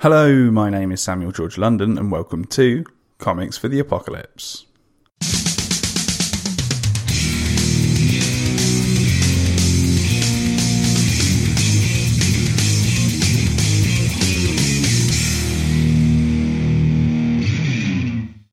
Hello, my name is Samuel George London, and welcome to Comics for the Apocalypse.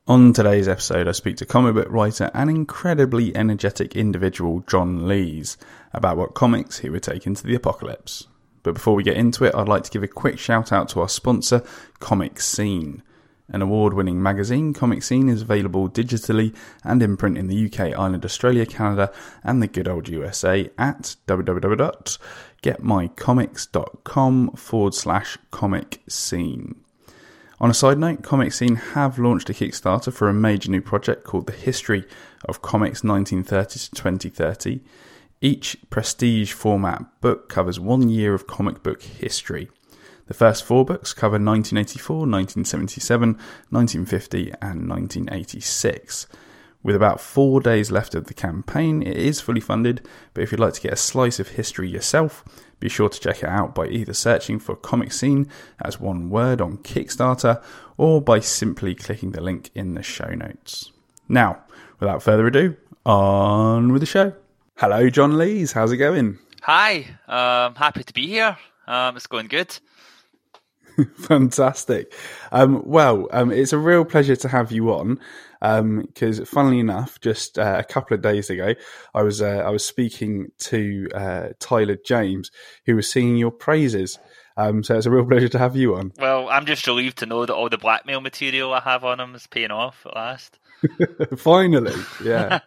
On today's episode, I speak to comic book writer and incredibly energetic individual John Lees about what comics he would take into the apocalypse. But before we get into it, I'd like to give a quick shout out to our sponsor, ComicScene. An award winning magazine, ComicScene is available digitally and in print in the UK, Ireland, Australia, Canada, and the good old USA at www.getmycomics.com forward slash comic scene. On a side note, ComicScene have launched a Kickstarter for a major new project called The History of Comics 1930 to 2030. Each prestige format book covers one year of comic book history. The first four books cover 1984, 1977, 1950, and 1986. With about four days left of the campaign, it is fully funded, but if you'd like to get a slice of history yourself, be sure to check it out by either searching for ComicScene as one word on Kickstarter or by simply clicking the link in the show notes. Now, without further ado, on with the show. Hello, John Lees. How's it going? Hi, um, happy to be here. Um, it's going good. Fantastic. Um, well, um, it's a real pleasure to have you on because, um, funnily enough, just uh, a couple of days ago, I was uh, I was speaking to uh, Tyler James, who was singing your praises. Um, so it's a real pleasure to have you on. Well, I'm just relieved to know that all the blackmail material I have on him is paying off at last. Finally, yeah.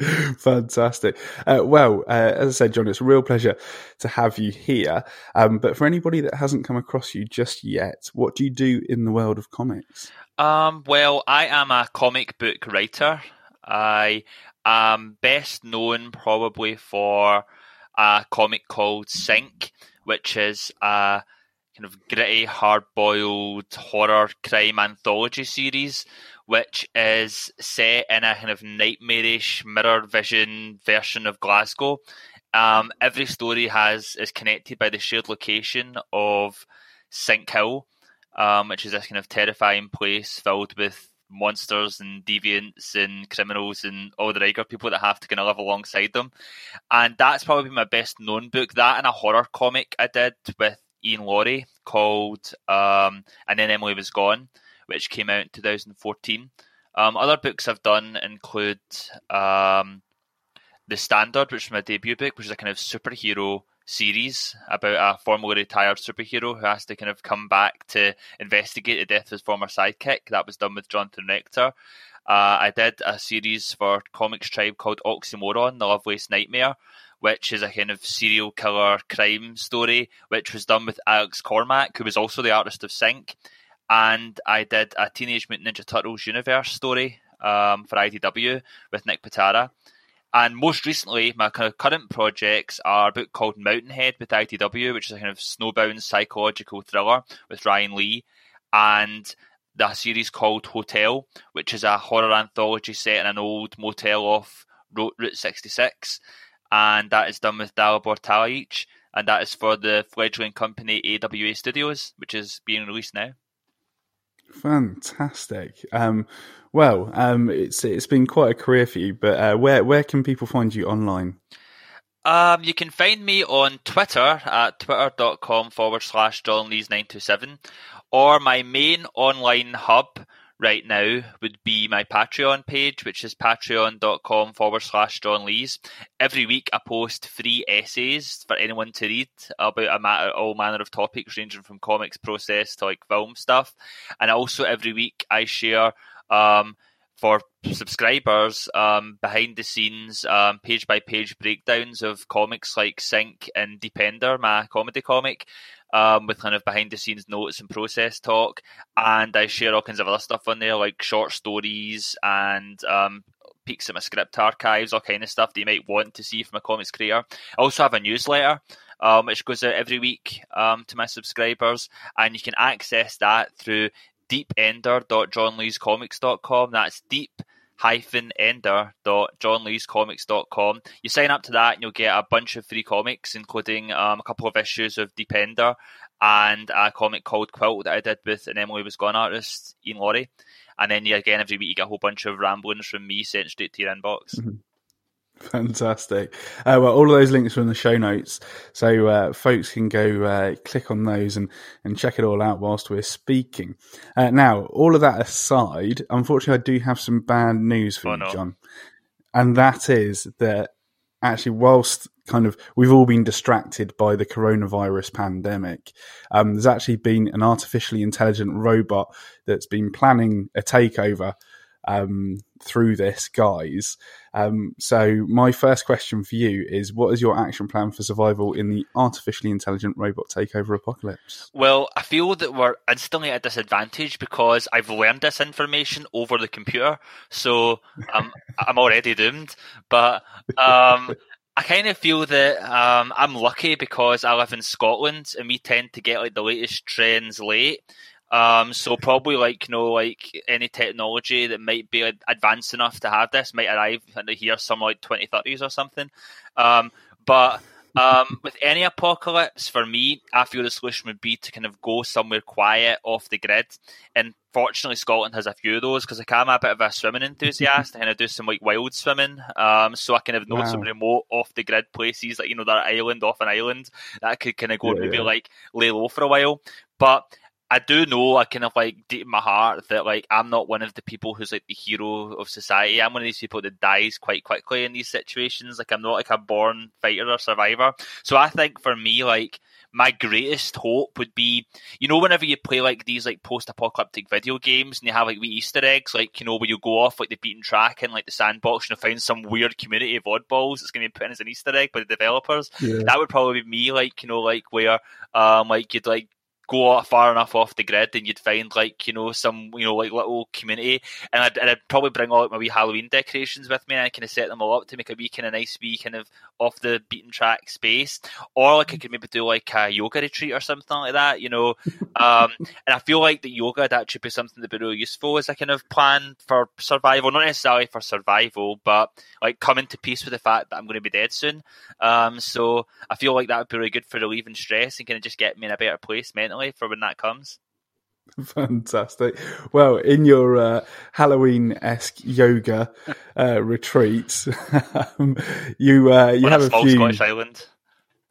Fantastic. Uh, well, uh, as I said, John, it's a real pleasure to have you here. Um, but for anybody that hasn't come across you just yet, what do you do in the world of comics? Um, well, I am a comic book writer. I am best known probably for a comic called Sink, which is a kind of gritty, hard boiled horror crime anthology series which is set in a kind of nightmarish mirror vision version of Glasgow. Um, every story has is connected by the shared location of Sink Hill, um, which is this kind of terrifying place filled with monsters and deviants and criminals and all the regular people that have to kind of live alongside them. And that's probably my best known book. That and a horror comic I did with Iain Laurie called um, And Then Emily Was Gone which came out in 2014. Um, other books I've done include um, The Standard, which is my debut book, which is a kind of superhero series about a formerly retired superhero who has to kind of come back to investigate the death of his former sidekick. That was done with Jonathan Rector. Uh, I did a series for ComixTribe called Oxymoron, The Loveliest Nightmare, which is a kind of serial killer crime story, which was done with Alex Cormack, who was also the artist of Sink and I did a Teenage Mutant Ninja Turtles universe story um, for IDW with Nick Pitarra. And most recently, my kind of current projects are a book called Mountainhead with IDW, which is a kind of snowbound psychological thriller with Ryan Lee, and the series called Hotel, which is a horror anthology set in an old motel off Route 66, and that is done with Dalibor Talajic, and that is for the fledgling company AWA Studios, which is being released now. Fantastic. Um, well, um, it's it's been quite a career for you, but uh, where where can people find you online? Um, you can find me on Twitter at twitter.com forward slash John Lees 927 or my main online hub right now would be my Patreon page, which is patreon.com forward slash John Lees. Every week I post free essays for anyone to read about a matter, all manner of topics ranging from comics process to like film stuff. And also every week I share um, for subscribers um, behind the scenes um, page by page breakdowns of comics like Sink and Deepender, my comedy comic um, with kind of behind the scenes notes and process talk. And I share all kinds of other stuff on there, like short stories and um, peeks at my script archives, all kind of stuff that you might want to see from a comics creator. I also have a newsletter. Um, which goes out every week um, to my subscribers, and you can access that through deepender.johnleescomics.com. That's deep ender.johnleescomics.com. You sign up to that and you'll get a bunch of free comics, including um, a couple of issues of Deepender and a comic called Quilt that I did with an Emily was gone artist, Iain Laurie. And then yeah, again every week you get a whole bunch of ramblings from me sent straight to your inbox. Mm-hmm. Fantastic. Uh, well, all of those links are in the show notes, so uh, folks can go uh, click on those and, and check it all out whilst we're speaking. Uh, now, all of that aside, unfortunately, I do have some bad news for oh, you, no. John, and that is that actually, whilst kind of we've all been distracted by the coronavirus pandemic, um, there's actually been an artificially intelligent robot that's been planning a takeover um, through this, guys. Um, so, my first question for you is what is your action plan for survival in the artificially intelligent robot takeover apocalypse? Well, I feel that we're instantly at a disadvantage because I've learned this information over the computer. So, um, I'm already doomed. But. Um, I kind of feel that um, I'm lucky because I live in Scotland and we tend to get like the latest trends late. Um, so probably like you know like any technology that might be advanced enough to have this might arrive in the year some like 2030s or something. Um, but um, with any apocalypse, for me, I feel the solution would be to kind of go somewhere quiet off the grid. And fortunately, Scotland has a few of those because like, I'm a bit of a swimming enthusiast. And I kind of do some like wild swimming, um, so I kind of know wow. some remote off the grid places, like you know, that island off an island that I could kind of go yeah, maybe yeah. like lay low for a while. But I do know, I kind of like deep in my heart that like I'm not one of the people who's like the hero of society. I'm one of these people that dies quite quickly in these situations. Like I'm not like a born fighter or survivor. So I think for me, like my greatest hope would be, you know, whenever you play like these like post-apocalyptic video games and you have like wee Easter eggs, like you know, where you go off like the beaten track and like the sandbox and you find some weird community of oddballs that's going to be put in as an Easter egg by the developers. Yeah. That would probably be me, like you know, like where um like you'd like go far enough off the grid and you'd find like you know some you know like little community. And I'd, and I'd probably bring all like, my wee Halloween decorations with me and I kind of set them all up to make a wee kind of nice wee kind of off the beaten track space. Or like I could maybe do like a yoga retreat or something like that you know. Um, and I feel like the yoga would actually be something that'd be really useful as a kind of plan for survival. Not necessarily for survival but like coming to peace with the fact that I'm going to be dead soon. Um, so I feel like that would be really good for relieving stress and kind of just get me in a better place mentally for when that comes. Fantastic. Well, in your uh, Halloween esque yoga uh, retreats, um, you uh, you on have a, a few. Scottish island.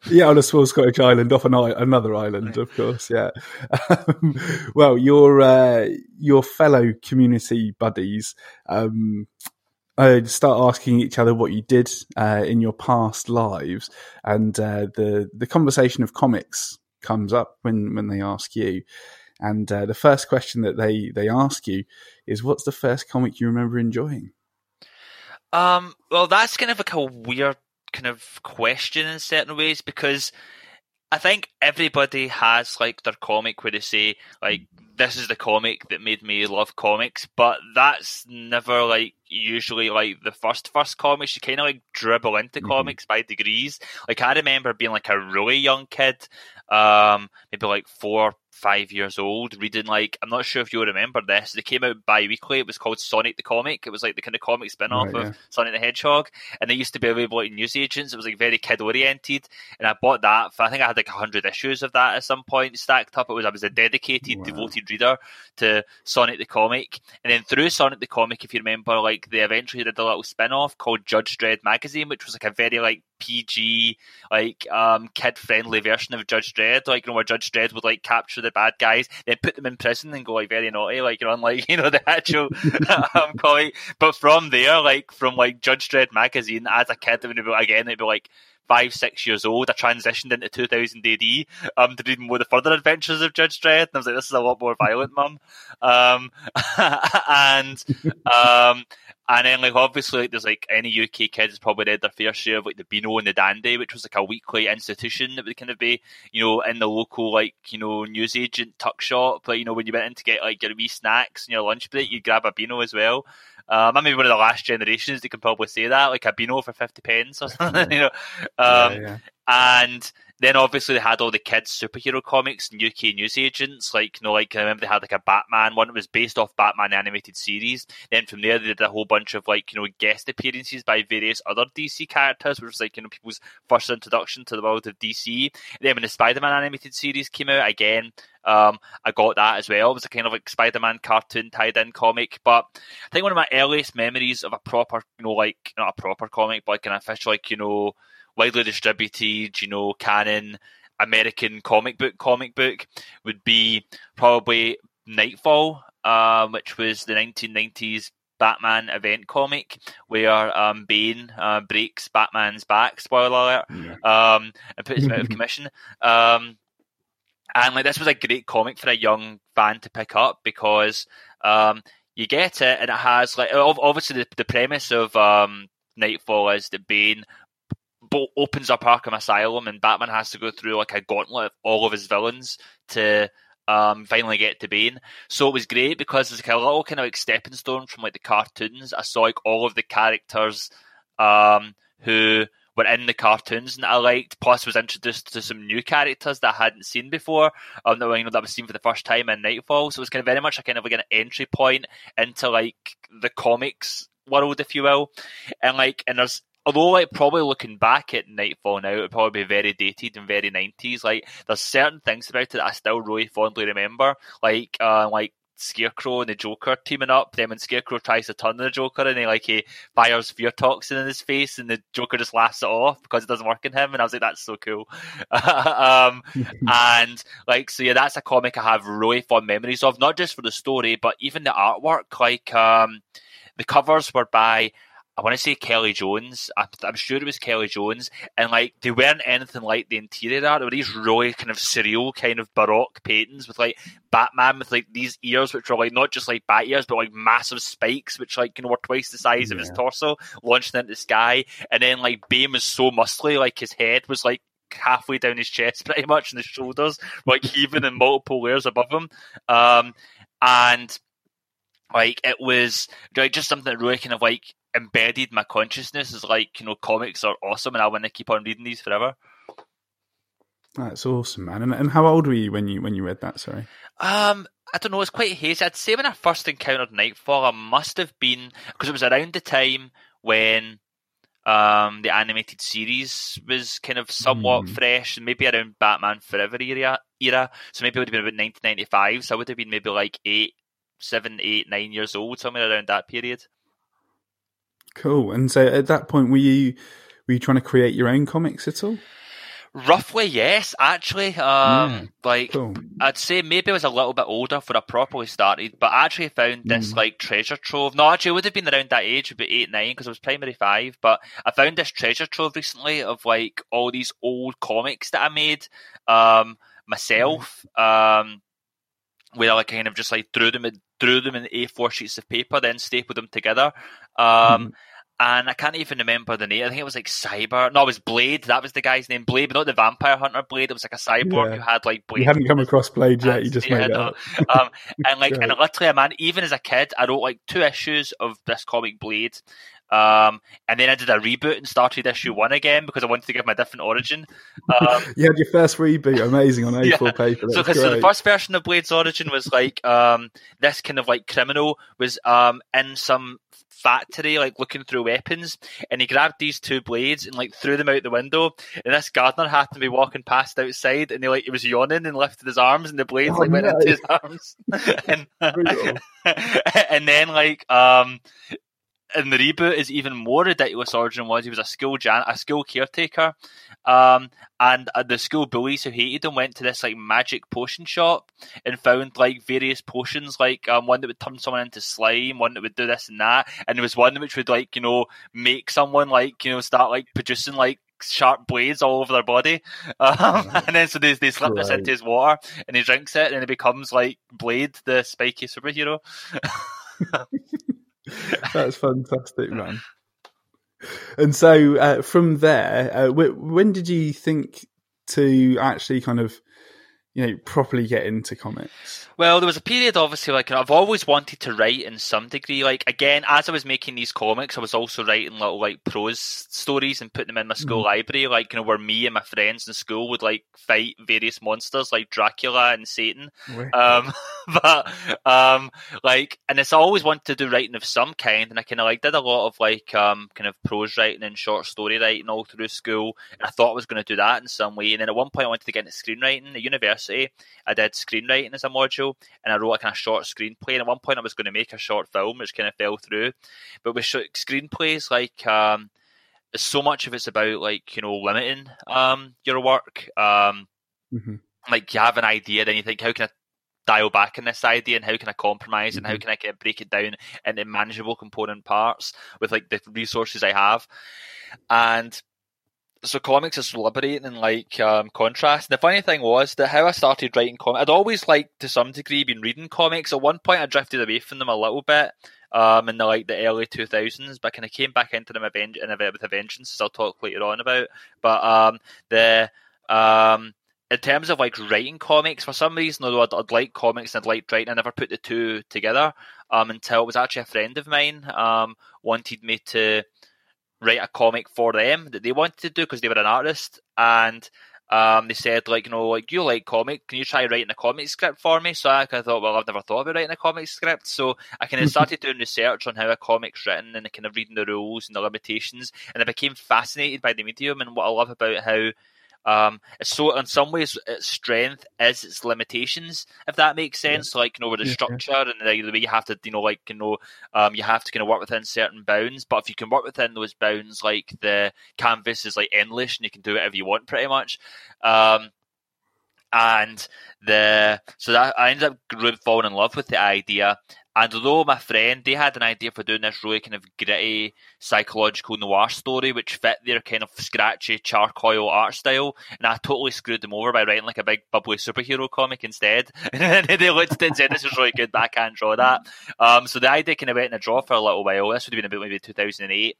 Yeah, on a small Scottish island, off an I- another island, of course. Yeah. Um, well, your uh, your fellow community buddies um, uh, start asking each other what you did uh, in your past lives, and uh, the the conversation of comics comes up when when they ask you. And uh, the first question that they they ask you is, "What's the first comic you remember enjoying?" Um, well, that's kind of like a weird kind of question in certain ways because I think everybody has like their comic where they say like this is the comic that made me love comics, but that's never like usually like the first first comics. You kind of like dribble into mm-hmm. comics by degrees. Like I remember being like a really young kid um, maybe like four, five years old, reading like I'm not sure if you remember this. They came out bi-weekly. It was called Sonic the Comic. It was like the kind of comic spin-off right, of Sonic the Hedgehog, and they used to be available at newsagents. It was like very kid oriented, and I bought that. For, I think I had like hundred issues of that at some point stacked up. It was I was a dedicated, wow. devoted reader to Sonic the Comic, and then through Sonic the Comic, if you remember, like they eventually did a little spin-off called Judge Dredd magazine, which was like a very like PG, like um, kid friendly version of Judge Dredd, like you know where Judge Dredd would like capture the bad guys, then put them in prison and go like very naughty, like you know, unlike you know the actual um, comic. But from there, like from like Judge Dredd magazine, as a kid, would be again, it'd be like five, six years old, I transitioned into 2000 AD um, to read more the further adventures of Judge Dredd. And I was like, this is a lot more violent, mum. Um, and um, and then, like, obviously, like, there's like any UK kids probably read their fair share of like the Beano and the Dandy, which was like a weekly institution that would kind of be, you know, in the local like you know newsagent tuck shop. Like, you know, when you went in to get like your wee snacks and your lunch break, you'd grab a Beano as well. Um, I'm maybe one of the last generations that can probably say that, like a Beano for fifty pence or something, you know. Um, yeah, yeah. And then obviously they had all the kids superhero comics and UK newsagents. Like you know, like I remember they had like a Batman one that was based off Batman animated series. Then from there they did a whole bunch of like you know guest appearances by various other DC characters, which was like you know people's first introduction to the world of DC. Then when the Spider Man animated series came out again, um, I got that as well. It was a kind of like Spider Man cartoon tied in comic. But I think one of my earliest memories of a proper, you know, like not a proper comic, but like an official, like you know widely distributed, you know, canon American comic book comic book would be probably Knightfall, um, which was the 1990s Batman event comic where um, Bane uh, breaks Batman's back, spoiler alert, um, and puts him out of commission. Um, and like this was a great comic for a young fan to pick up because um, you get it and it has like obviously the, the premise of um, Knightfall is that Bane opens up Arkham Asylum, and Batman has to go through like a gauntlet of all of his villains to um, finally get to Bane. So it was great because it's like a little kind of like stepping stone from like the cartoons. I saw like all of the characters um, who were in the cartoons and I liked. Plus, was introduced to some new characters that I hadn't seen before. Um, that you know that was seen for the first time in Knightfall. So it was kind of very much a kind of like an entry point into like the comics world, if you will. And like, and there's although like probably looking back at Knightfall now, it would probably be very dated and very nineties. Like there's certain things about it that I still really fondly remember, like uh, like Scarecrow and the Joker teaming up. Then when Scarecrow tries to turn the Joker and he like he fires fear toxin in his face and the Joker just laughs it off because it doesn't work in him. And I was like, that's so cool. um, and like so, yeah, that's a comic I have really fond memories of, not just for the story, but even the artwork. Like um, the covers were by I want to say Kelly Jones. I, am sure it was Kelly Jones, and like they weren't anything like the interior art. They were these really kind of surreal, kind of baroque paintings with like Batman with like these ears, which were like not just like bat ears, but like massive spikes, which like you know were twice the size yeah. of his torso, launching into the sky. And then like Bane was so muscly, like his head was like halfway down his chest, pretty much, and his shoulders like heaving in multiple layers above him. Um, and like it was like just something that really kind of like embedded my consciousness is like you know comics are awesome and I want to keep on reading these forever. That's awesome, man. And, and how old were you when you when you read that? Sorry. Um, I don't know. It's quite hazy. I'd say when I first encountered Knightfall, I must have been because it was around the time when um the animated series was kind of somewhat mm. fresh, and maybe around Batman Forever era. Era. So maybe it would have been about 1995. So I would have been maybe like eight, seven, eight, nine years old, somewhere around that period. Cool. And so at that point, were you were you trying to create your own comics at all? Roughly, yes. Actually, um, yeah, like cool. I'd say maybe I was a little bit older for I properly started, but I actually found this mm. like treasure trove. No, actually, I would have been around that age, about eight, nine, because I was primary five. But I found this treasure trove recently of like all these old comics that I made um, myself. Mm. Um, where I like kind of just like drew them in, drew them in A4 sheets of paper, then stapled them together. Um, mm. And I can't even remember the name. I think it was like Cyber. No, it was Blade. That was the guy's name, Blade, but not the Vampire Hunter Blade. It was like a cyborg yeah. who had like Blade. You hadn't come across Blade yet. You just made it up. um, and like, and literally, a man, even as a kid, I wrote like two issues of this comic Blade. Um, and then I did a reboot and started issue one again because I wanted to give him a different origin. Um, you had your first reboot, amazing on A4 yeah. paper. so, because so the first version of Blade's origin was like um, this kind of like criminal was um, in some factory, like looking through weapons, and he grabbed these two blades and like threw them out the window. And this gardener happened to be walking past outside, and he like he was yawning and lifted his arms, and the blades oh, like went into his arms. and, and then like um and the reboot is even more ridiculous origin was he was a school jan a school caretaker um, and uh, the school bullies who hated him went to this like magic potion shop and found like various potions like um, one that would turn someone into slime one that would do this and that and there was one which would like you know make someone like you know start like producing like sharp blades all over their body. Um, and then so they, they slip right. this into his water and he drinks it and it becomes like Blade, the spiky superhero. That's fantastic, man. And so from there, uh, when did you think to actually kind of, you know properly get into comics? Well, there was a period, obviously, like I've always wanted to write in some degree. Like again, as I was making these comics, I was also writing little like prose stories and putting them in my school mm. library. Like you know, where me and my friends in school would like fight various monsters like Dracula and Satan. Um, but um, like, and it's always wanted to do writing of some kind, and I kind of like did a lot of like um kind of prose writing and short story writing all through school. And I thought I was going to do that in some way. And then at one point, I wanted to get into screenwriting at university. I did screenwriting as a module and I wrote a kind of short screenplay. And at one point, I was going to make a short film, which kind of fell through. But with screenplays, like um, so much of it's about like you know limiting um, your work. Um, mm-hmm. Like you have an idea, then you think, how can I dial back in this idea and how can I compromise mm-hmm. and how mm-hmm. can I kind of break it down into manageable component parts with like the resources I have. And so comics is liberating in like um, contrast. And the funny thing was that how I started writing comics, I'd always like to some degree been reading comics. At one point, I drifted away from them a little bit um, in the like the early two thousands, but kind of came back into them in a, with a vengeance. As I'll talk later on about. But um, the um, in terms of like writing comics, for some reason, although I'd, I'd like comics and I'd like writing, I never put the two together um, until it was actually a friend of mine um, wanted me to write a comic for them that they wanted to do because they were an artist and um, they said like you know like you like comic? Can you try writing a comic script for me? So I kind of thought well I've never thought about writing a comic script so I kind of started doing research on how a comic's written and kind of reading the rules and the limitations and I became fascinated by the medium and what I love about how um, so in some ways, its strength is its limitations, if that makes sense. Yeah. Like you know, with the structure yeah. and the, the, way you have to, you know, like you know, um, you have to kind of work within certain bounds. But if you can work within those bounds, like the canvas is like endless, and you can do whatever you want, pretty much. Um, and the so that I ended up falling in love with the idea, and although my friend, they had an idea for doing this really kind of gritty psychological noir story, which fit their kind of scratchy charcoal art style, and I totally screwed them over by writing like a big bubbly superhero comic instead. and they looked at it and said, "This is really good, but I can't draw that." Um, so the idea kind of went in a draw for a little while. This would have been about maybe 2008,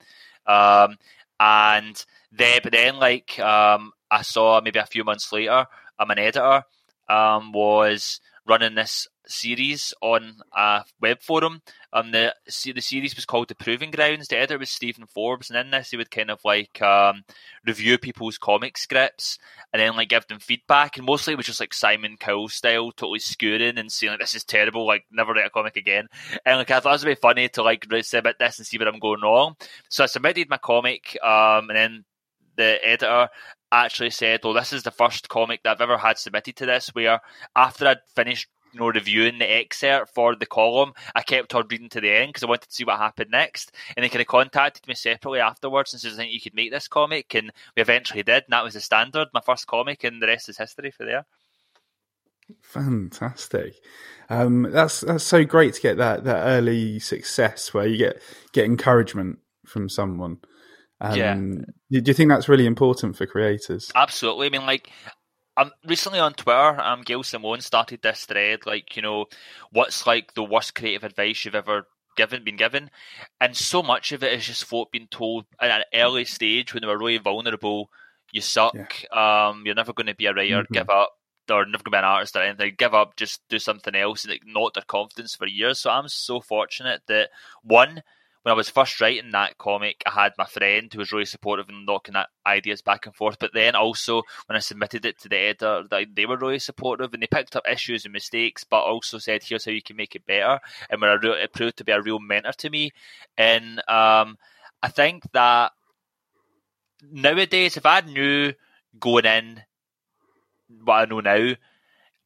um, and then but then like um, I saw maybe a few months later, I'm an editor um, was running this series on a web forum. Um, the the series was called The Proving Grounds. The editor was Stephen Forbes, and in this he would kind of like um, review people's comic scripts and then like give them feedback. And mostly it was just like Simon Cowell style, totally skewering and saying like this is terrible, like never write a comic again. And like I thought it was very funny to like submit this and see where I'm going wrong. So I submitted my comic, um, and then the editor actually said, "Well, this is the first comic that I've ever had submitted to this." Where after I'd finished you know, reviewing the excerpt for the column, I kept on reading to the end because I wanted to see what happened next. And they kind of contacted me separately afterwards and said, I think you could make this comic. And we eventually did. And that was the standard, my first comic, and the rest is history for there. Fantastic. Um, that's that's so great to get that, that early success where you get get encouragement from someone. Um, yeah. Do you think that's really important for creators? Absolutely. I mean, like, um, recently on Twitter, um, Gail Simone started this thread, like, you know, what's like the worst creative advice you've ever given, been given, and so much of it is just folk being told at an early stage when they were really vulnerable, you suck, yeah. um, you're never going to be a writer, mm-hmm. give up, or never going to be an artist or anything, give up, just do something else, and it knocked their confidence for years. So I'm so fortunate that one when I was first writing that comic, I had my friend who was really supportive and knocking that ideas back and forth. But then also when I submitted it to the editor, they were really supportive and they picked up issues and mistakes, but also said, "Here's how you can make it better." And were real, it proved to be a real mentor to me. And um, I think that nowadays, if I knew going in what I know now,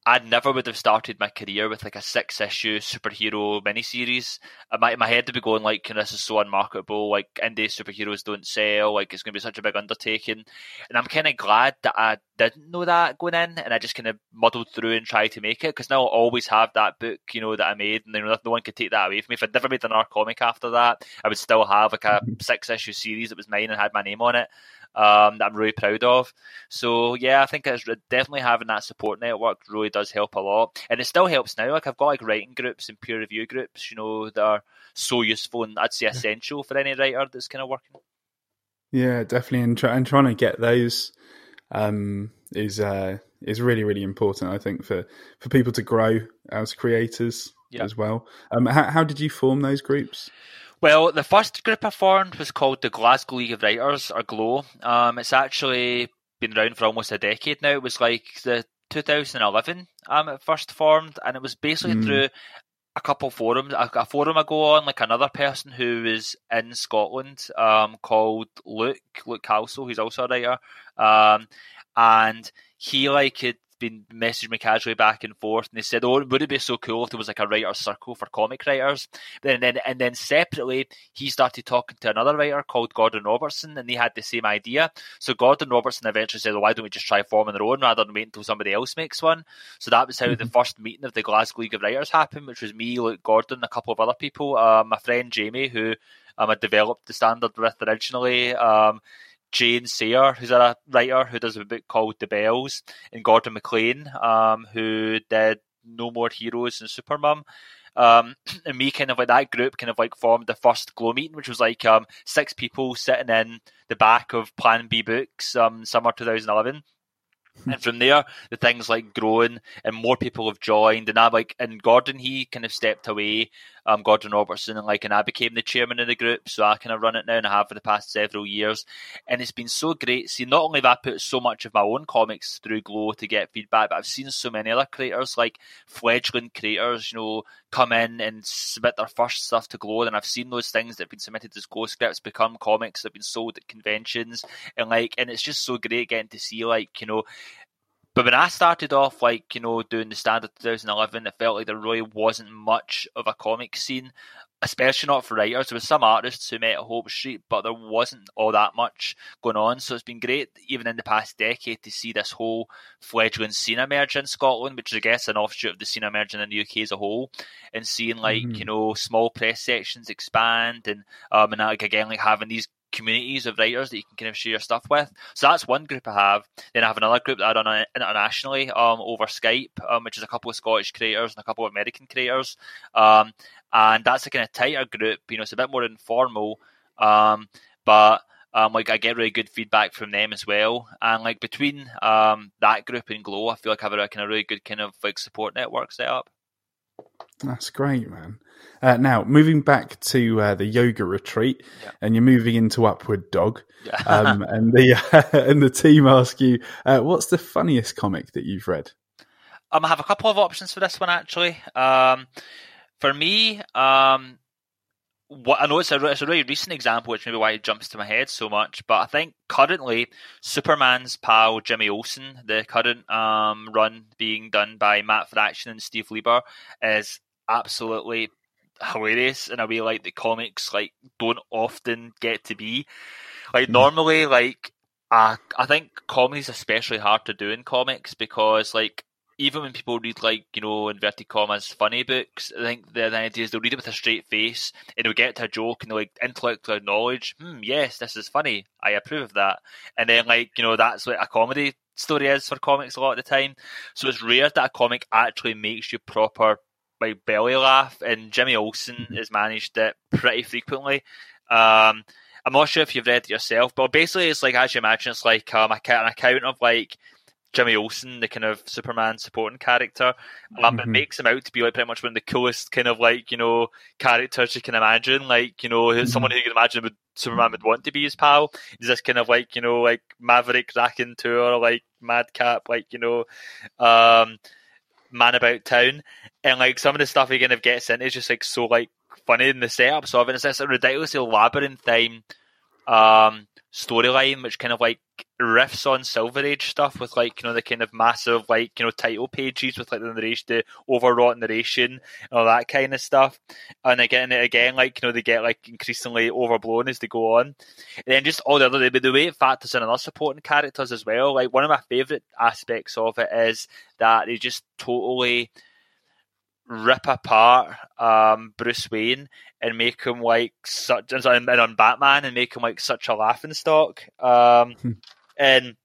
I never would have started my career with like a six issue superhero miniseries. My my head would be going like, "This is so unmarketable. Like indie superheroes don't sell. Like it's going to be such a big undertaking." And I'm kind of glad that I didn't know that going in, and I just kind of muddled through and tried to make it because now I'll always have that book, you know, that I made, and you know, no one could take that away from me. If I'd never made another comic after that, I would still have like a mm-hmm. six issue series that was mine and had my name on it um, that I'm really proud of. So yeah, I think it's definitely having that support network really does help a lot, and it still helps now. Like I've got like writing groups and peer review groups, you know, that are so useful and I'd say essential for any writer that's kind of working. Yeah, definitely, and, try, and trying to get those um, is uh, is really really important. I think for for people to grow as creators as well. Um, how, how did you form those groups? Well, the first group I formed was called the Glasgow League of Writers, or GLOW. Um, it's actually been around for almost a decade now. It was like the 2011 um, it first formed, and it was basically mm. through a couple forums. A, a, forum I go on, like another person who is in Scotland, um, called Luke Luke Halsall, who's also a writer, um, and he like had been messaging me casually back and forth, and they said, "Oh, would it be so cool if there was like a writer's circle for comic writers?" Then, then, and then separately, he started talking to another writer called Gordon Robertson, and they had the same idea. So Gordon Robertson eventually said, well, "Why don't we just try forming our own rather than wait until somebody else makes one?" So that was how mm-hmm. the first meeting of the Glasgow League of Writers happened, which was me, Luke Gordon, a couple of other people, uh, my friend Jamie, who um, had developed the standard with originally. Um, Jane Sayer, who's a writer who does a book called The Bells, and Gordon MacLean, um, who did No More Heroes and Supermum. Um, and me kind of like that group kind of like formed the first glow meeting, which was like um, six people sitting in the back of Plan B Books, um, summer 2011 and from there the things like growing and more people have joined. And I like and Gordon he kind of stepped away um Gordon Robertson and like and I became the chairman of the group so I kind of run it now and I have for the past several years. And it's been so great see not only have I put so much of my own comics through Glow to get feedback but I've seen so many other creators like fledgling creators you know come in and submit their first stuff to Glow and I've seen those things that have been submitted as Glow scripts become comics that have been sold at conventions and like and it's just so great getting to see like you know but when I started off, like, you know, doing the standard 2011, it felt like there really wasn't much of a comic scene, especially not for writers. There was some artists who met at Hope Street, but there wasn't all that much going on. So it's been great, even in the past decade, to see this whole fledgling scene emerge in Scotland, which is, I guess, an offshoot of the scene emerging in the UK as a whole, and seeing, like, mm-hmm. you know, small press sections expand and, um, and like, again, like having these communities of writers that you can kind of share your stuff with. So that's one group I have. Then I have another group that I run internationally um, over Skype, um, which is a couple of Scottish creators and a couple of American creators. Um, and that's a kind of tighter group. You know, it's a bit more informal, um, but um, like I get really good feedback from them as well. And like between um, that group and Glow, I feel like I have a kind of really good kind of like support network set up. That's great, man. Uh, now, moving back to uh, the yoga retreat, yeah. and you're moving into Upward Dog, yeah. um, and the uh, and the team ask you, uh, "What's the funniest comic that you've read?" Um, I have a couple of options for this one actually. Um, for me, um, what I know it's a, it's a really recent example, which maybe why it jumps to my head so much. But I think currently Superman's pal Jimmy Olsen, the current um, run being done by Matt Fraction and Steve Lieber, is absolutely hilarious in a way like the comics like don't often get to be. Like normally, like uh, I think comedy is especially hard to do in comics because like even when people read like you know inverted commas funny books, I think the, the idea is they'll read it with a straight face and they'll get to a joke and they'll like intellectual knowledge. Hmm, yes, this is funny. I approve of that. And then like you know that's what a comedy story is for comics a lot of the time. So it's rare that a comic actually makes you proper like belly laugh. And Jimmy Olsen mm-hmm. has managed it pretty frequently. Um, I'm not sure if you've read it yourself, but basically it's like as you imagine, it's like um, an account of like Jimmy Olsen, the kind of Superman supporting character, um, mm-hmm. makes him out to be like pretty much one of the coolest kind of like you know characters you can imagine. Like you know, mm-hmm. someone who you can imagine would Superman would want to be his pal. He's this kind of like you know like Maverick Raconteur, like Madcap, like you know, um, man about town, and like some of the stuff he kind of gets into is just like so like funny in the setup. So I mean, it's this ridiculously labyrinthine um storyline, which kind of like riffs on Silver Age stuff with like you know the kind of massive like you know title pages with like the narration, the overwrought narration, and all that kind of stuff. And again, again, like you know they get like increasingly overblown as they go on. And then just all the other the, way it factors in other supporting characters as well. Like one of my favorite aspects of it is that they just totally rip apart um, Bruce Wayne and make him like such and on Batman and make him like such a laughing stock. Um, hmm. and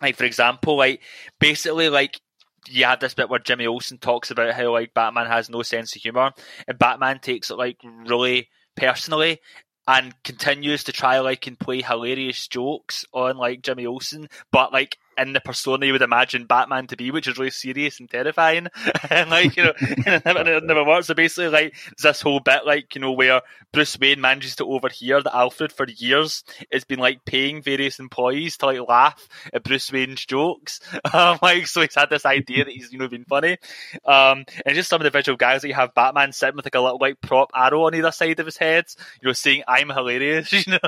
like for example, like basically like you have this bit where Jimmy Olsen talks about how like Batman has no sense of humor, and Batman takes it like really personally and continues to try like and play hilarious jokes on like Jimmy Olsen, but like in the persona you would imagine Batman to be, which is really serious and terrifying. and like, you know, never, it never works. So basically, like, this whole bit, like, you know, where Bruce Wayne manages to overhear that Alfred for years has been like paying various employees to like laugh at Bruce Wayne's jokes. Um, like, so he's had this idea that he's, you know, been funny. Um, and just some of the visual guys that you have Batman sitting with like a little like prop arrow on either side of his head, you know, saying, I'm hilarious, you know,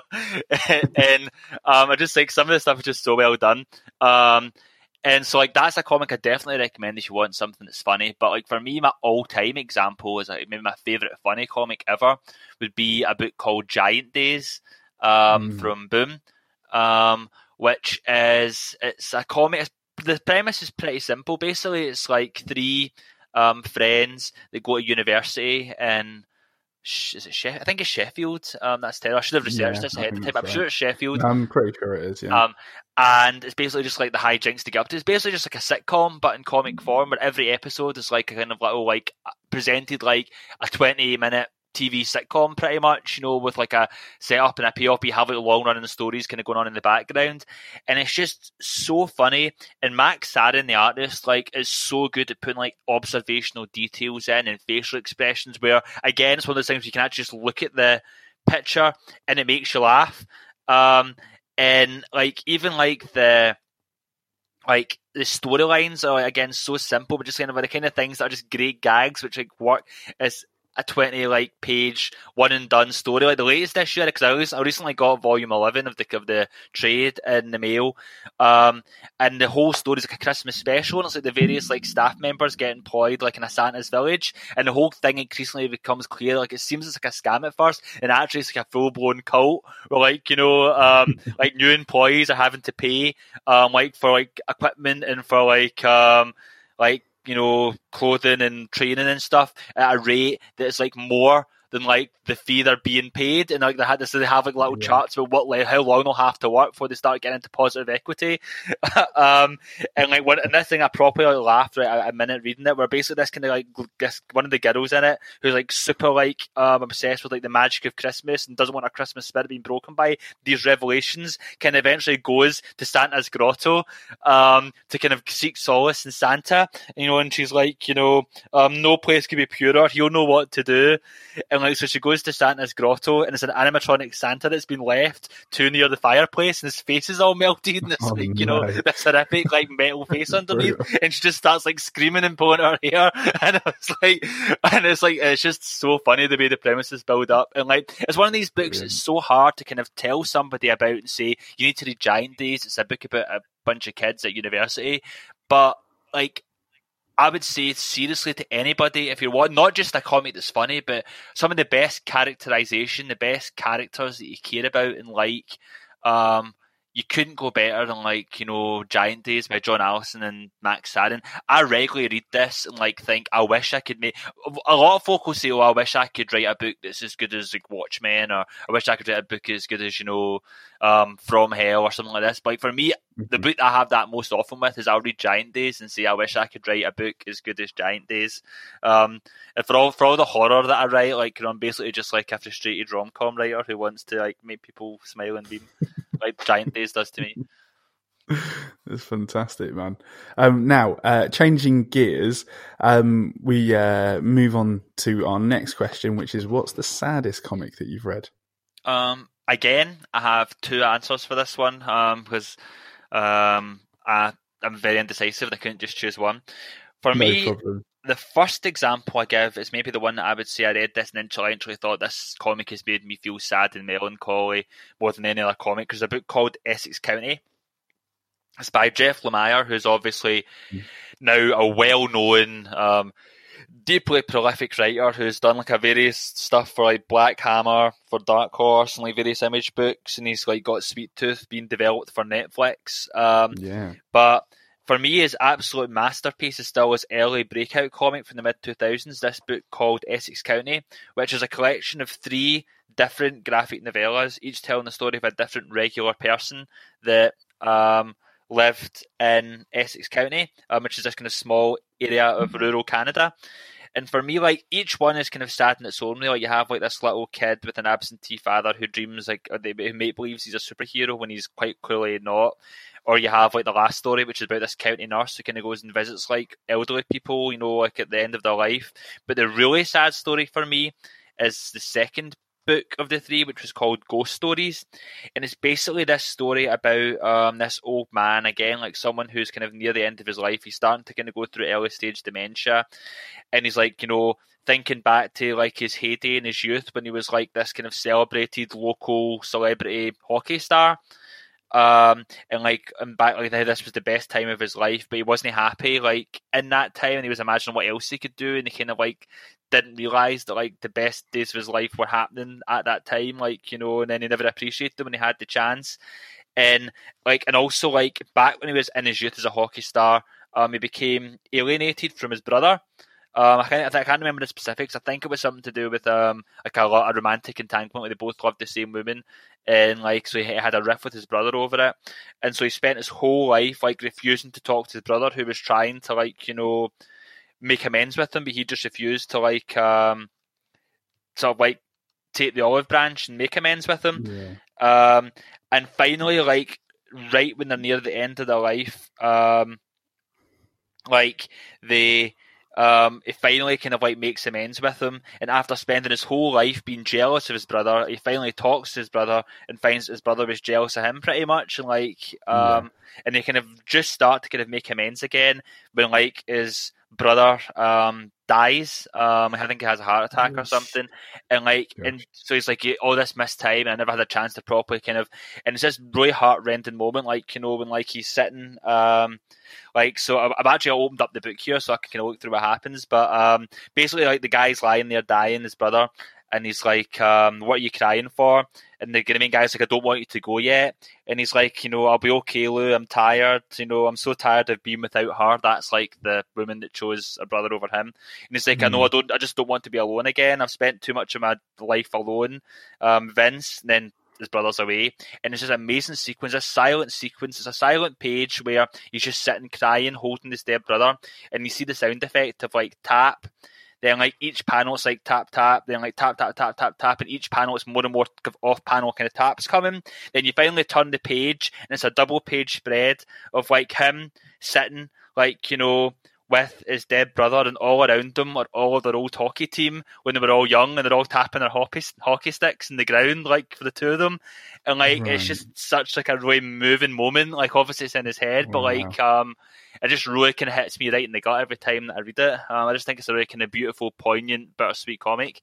and, um, I just think some of the stuff is just so well done. Um, and so like that's a comic I definitely recommend if you want something that's funny. But like for me, my all time example is like maybe my favorite funny comic ever would be a book called Giant Days um, mm. from Boom, um, which is it's a comic. the premise is pretty simple. Basically, it's like three um, friends that go to university and is it Sheff- I think it's Sheffield. Um, that's terrible. I should have researched yeah, this ahead of time. I'm sure it's Sheffield. I'm pretty sure it is. Yeah. Um, and it's basically just like the hijinks to get up to. It's basically just like a sitcom, but in comic form, where every episode is like a kind of little like presented like a 20 minute TV sitcom, pretty much, you know, with like a setup and a payoff. You have like long running stories kind of going on in the background, and it's just so funny. And Max Sarin, the artist, like is so good at putting like observational details in and facial expressions. Where again, it's one of those things you can actually just look at the picture and it makes you laugh. Um, and like even like the like the storylines are again so simple, but just kind of the kind of things that are just great gags, which like work is a 20 like page one and done story. Like the latest issue because I, I recently got volume 11 of the of the trade in the mail. Um, and the whole story is like a Christmas special and it's like the various like staff members get employed like in a Santa's village. And the whole thing increasingly becomes clear like it seems it's like a scam at first and actually it's like a full blown cult where like you know um, like new employees are having to pay um, like for like equipment and for like um, like you know, clothing and training and stuff at a rate that's like more than like the fee they're being paid, and like they had to so they have like little yeah. charts about what like how long they'll have to work before they start getting into positive equity. um, and like one and this thing I properly like, laughed right a, a minute reading it, where basically this kind of like this one of the girls in it who's like super like um, obsessed with like the magic of Christmas and doesn't want her Christmas spirit being broken by these revelations, kind of eventually goes to Santa's grotto um, to kind of seek solace in Santa. You know, and she's like, you know, um, no place could be purer. He'll know what to do. And like, so she goes to Santa's grotto, and it's an animatronic Santa that's been left too near the fireplace, and his face is all melted, and it's oh, like, you know, this horrific, like, metal face underneath, and she just starts, like, screaming and pulling her hair, and it's like, and it's like, it's just so funny the way the premises build up, and like, it's one of these books that's so hard to kind of tell somebody about and say, you need to read Giant Days, it's a book about a bunch of kids at university, but, like, I would say seriously to anybody if you want not just a comic that's funny, but some of the best characterization, the best characters that you care about and like. Um, you couldn't go better than like you know Giant Days by John Allison and Max Sarin. I regularly read this and like think I wish I could make. A lot of folk will say, "Oh, I wish I could write a book that's as good as like Watchmen," or "I wish I could write a book as good as you know um, From Hell" or something like this. But like, for me, the mm-hmm. book I have that most often with is I'll read Giant Days and say, "I wish I could write a book as good as Giant Days." Um, and for all for all the horror that I write, like you know, I'm basically just like a frustrated rom com writer who wants to like make people smile and beam like Giant Days does to me. That's fantastic, man. Um, now, uh, changing gears, um, we uh, move on to our next question, which is, what's the saddest comic that you've read? Um, again, I have two answers for this one um, because um, I, am very indecisive. I couldn't just choose one. For no me, problem the first example I give is maybe the one that I would say I read this and intellectually thought this comic has made me feel sad and melancholy more than any other comic. There's a book called Essex County. It's by Jeff Lemire, who's obviously mm. now a well-known, um, deeply prolific writer who's done like a various stuff for like Black Hammer, for Dark Horse, and like various image books, and he's like got Sweet Tooth being developed for Netflix. Um, yeah, but for me, his absolute masterpiece is still his early breakout comic from the mid 2000s, this book called Essex County, which is a collection of three different graphic novellas, each telling the story of a different regular person that um, lived in Essex County, um, which is this kind of small area of rural Canada. And for me, like each one is kind of sad in its own way. Like you have like this little kid with an absentee father who dreams like who make believes he's a superhero when he's quite clearly not. Or you have like the last story, which is about this county nurse who kind of goes and visits like elderly people, you know, like at the end of their life. But the really sad story for me is the second book of the three, which was called Ghost Stories, and it's basically this story about um, this old man again, like someone who's kind of near the end of his life. He's starting to kind of go through early stage dementia, and he's like, you know, thinking back to like his heyday in his youth when he was like this kind of celebrated local celebrity hockey star. Um, and like and back like this was the best time of his life, but he wasn't happy like in that time, and he was imagining what else he could do, and he kind of like didn't realize that like the best days of his life were happening at that time, like you know, and then he never appreciated them when he had the chance, and like and also like back when he was in his youth as a hockey star, um, he became alienated from his brother. Um, I can't, I can't remember the specifics. I think it was something to do with um, like a, a romantic entanglement where they both loved the same woman, and like so he had a riff with his brother over it, and so he spent his whole life like refusing to talk to his brother, who was trying to like you know make amends with him, but he just refused to like um sort of like take the olive branch and make amends with him. Yeah. Um, and finally, like right when they're near the end of their life, um, like they um, he finally kind of like makes amends with him, and after spending his whole life being jealous of his brother, he finally talks to his brother and finds his brother was jealous of him pretty much, and like, um, yeah. and they kind of just start to kind of make amends again when like his brother um, dies. Um, I think he has a heart attack or something, and like, and so he's like, all this missed time, and I never had a chance to properly kind of, and it's this really heart rending moment, like you know when like he's sitting, um, like so I've actually opened up the book here so I can kind of look through what happens, but um, basically like the guy's lying there dying, his brother, and he's like, um, "What are you crying for?" And the main guy's like, "I don't want you to go yet." And he's like, "You know, I'll be okay, Lou. I'm tired. You know, I'm so tired of being without her." That's like the woman that chose a brother over him. And he's like, mm. "I know. I don't. I just don't want to be alone again. I've spent too much of my life alone." Um, Vince. And then his brother's away, and it's just an amazing sequence, a silent sequence. It's a silent page where he's just sitting crying, holding his dead brother, and you see the sound effect of like tap then like each panel it's like tap tap, then like tap tap tap tap tap, and each panel it's more and more off panel kind of taps coming. Then you finally turn the page and it's a double page spread of like him sitting like, you know, with his dead brother and all around them are all of their old hockey team when they were all young and they're all tapping their hockey hockey sticks in the ground like for the two of them. And like right. it's just such like a really moving moment. Like obviously it's in his head but like um it just really kind of hits me right in the gut every time that I read it. Um, I just think it's a really kind of beautiful poignant bittersweet comic.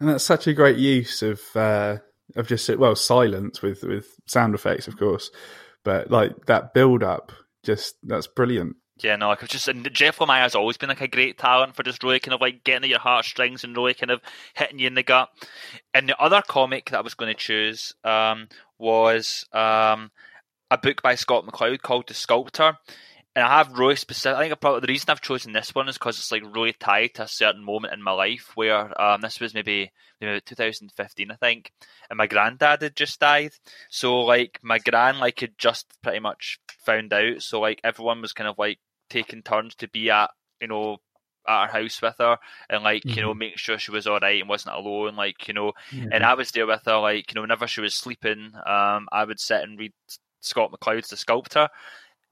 And that's such a great use of uh of just well silence with with sound effects of course. But like that build up just that's brilliant yeah, no, like I was just and Jeff Lemire has always been like a great talent for just really kind of like getting at your heartstrings and really kind of hitting you in the gut. And the other comic that I was going to choose um, was um, a book by Scott McCloud called The Sculptor. And I have really specific. I think probably the reason I've chosen this one is because it's like really tied to a certain moment in my life where um, this was maybe maybe 2015, I think, and my granddad had just died. So like my gran like had just pretty much found out. So like everyone was kind of like taking turns to be at you know at her house with her and like mm-hmm. you know mm-hmm. make sure she was all right and wasn't alone like you know mm-hmm. and i was there with her like you know whenever she was sleeping um i would sit and read scott mccloud's the sculptor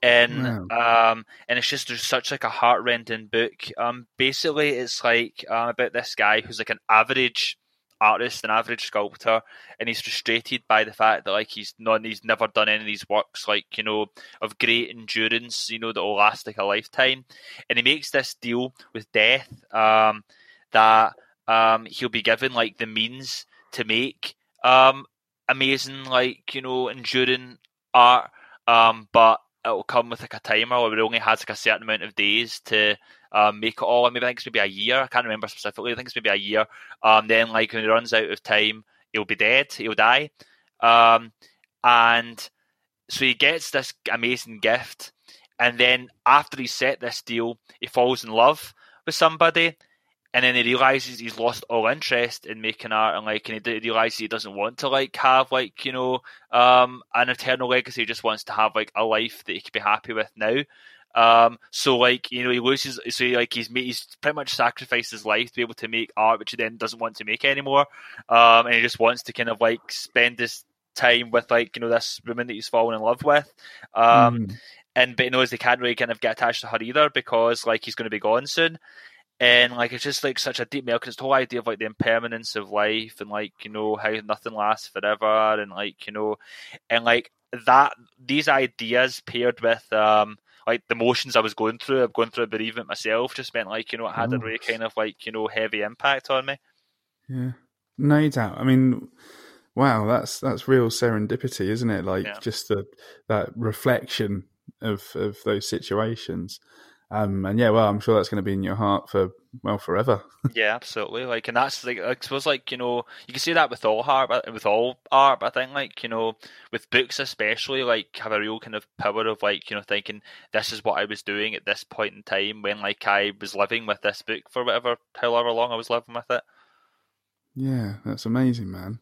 and wow. um and it's just there's such like a heart-rending book um basically it's like um, about this guy who's like an average artist, an average sculptor, and he's frustrated by the fact that like he's not he's never done any of these works like you know of great endurance, you know that will last like a lifetime, and he makes this deal with death um, that um, he'll be given like the means to make um, amazing like you know enduring art, um, but it'll come with like a timer where it only has like a certain amount of days to um, make it all. Maybe I think it's maybe a year. I can't remember specifically. I think it's maybe a year. Um, then like when he runs out of time, he'll be dead. He'll die. Um, and so he gets this amazing gift, and then after he set this deal, he falls in love with somebody, and then he realizes he's lost all interest in making art, and like, and he realizes he doesn't want to like have like you know um, an eternal legacy. He just wants to have like a life that he could be happy with now. Um, so like you know he loses, so like he's made, he's pretty much sacrificed his life to be able to make art, which he then doesn't want to make anymore. Um, and he just wants to kind of like spend his time with like you know this woman that he's fallen in love with. Um, mm. and but he knows they can't really kind of get attached to her either because like he's going to be gone soon and like it's just like such a deep meaning because it's the whole idea of like the impermanence of life and like you know how nothing lasts forever and like you know and like that these ideas paired with um like the motions I was going through, I've gone through a bereavement myself, just meant like, you know, it had oh. a really kind of like, you know, heavy impact on me. Yeah. No doubt. I mean wow, that's that's real serendipity, isn't it? Like yeah. just the that reflection of of those situations. Um, and yeah, well, I'm sure that's going to be in your heart for well forever. yeah, absolutely. Like, and that's like I suppose like you know you can see that with all art, with all art. But I think like you know with books especially, like have a real kind of power of like you know thinking this is what I was doing at this point in time when like I was living with this book for whatever however long I was living with it. Yeah, that's amazing, man.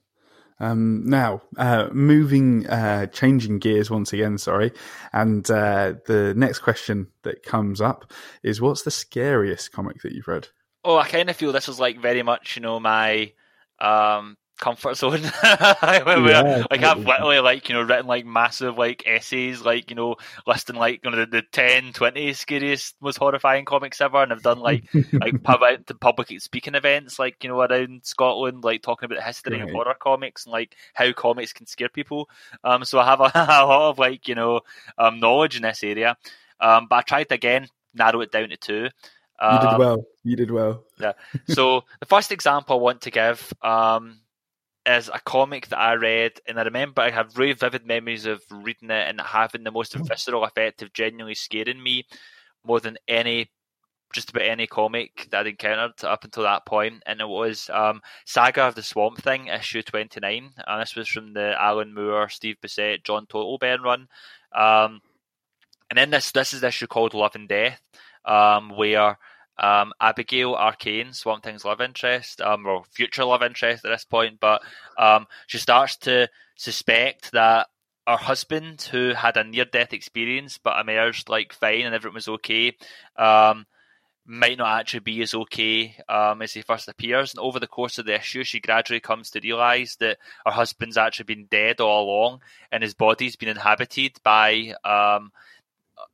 Um, now, uh, moving, uh, changing gears once again, sorry. And uh, the next question that comes up is what's the scariest comic that you've read? Oh, I kind of feel this is like very much, you know, my um, comfort zone. yeah, like I've literally like you know written like massive like essays like you know listing like you know the, the 10, 20 scariest most horrifying comics ever, and I've done like like pub to public speaking events like you know around Scotland, like talking about the history right. of horror comics and like how comics can scare people. Um, so I have a, a lot of like you know um knowledge in this area. Um, but I tried to, again narrow it down to two. Um, you did um, well. You did well. yeah. So the first example I want to give um, is a comic that I read, and I remember I have really vivid memories of reading it and having the most hmm. visceral effect of genuinely scaring me more than any, just about any comic that I'd encountered up until that point. And it was um, Saga of the Swamp Thing, issue 29. And this was from the Alan Moore, Steve Bissette, John Totleben run. Um, and then this, this is the issue called Love and Death, um, where um, Abigail Arcane, Swamp Thing's love interest, um, or future love interest at this point, but um, she starts to suspect that her husband, who had a near death experience but emerged like fine and everything was okay, um, might not actually be as okay um, as he first appears. And over the course of the issue, she gradually comes to realise that her husband's actually been dead all along and his body's been inhabited by um,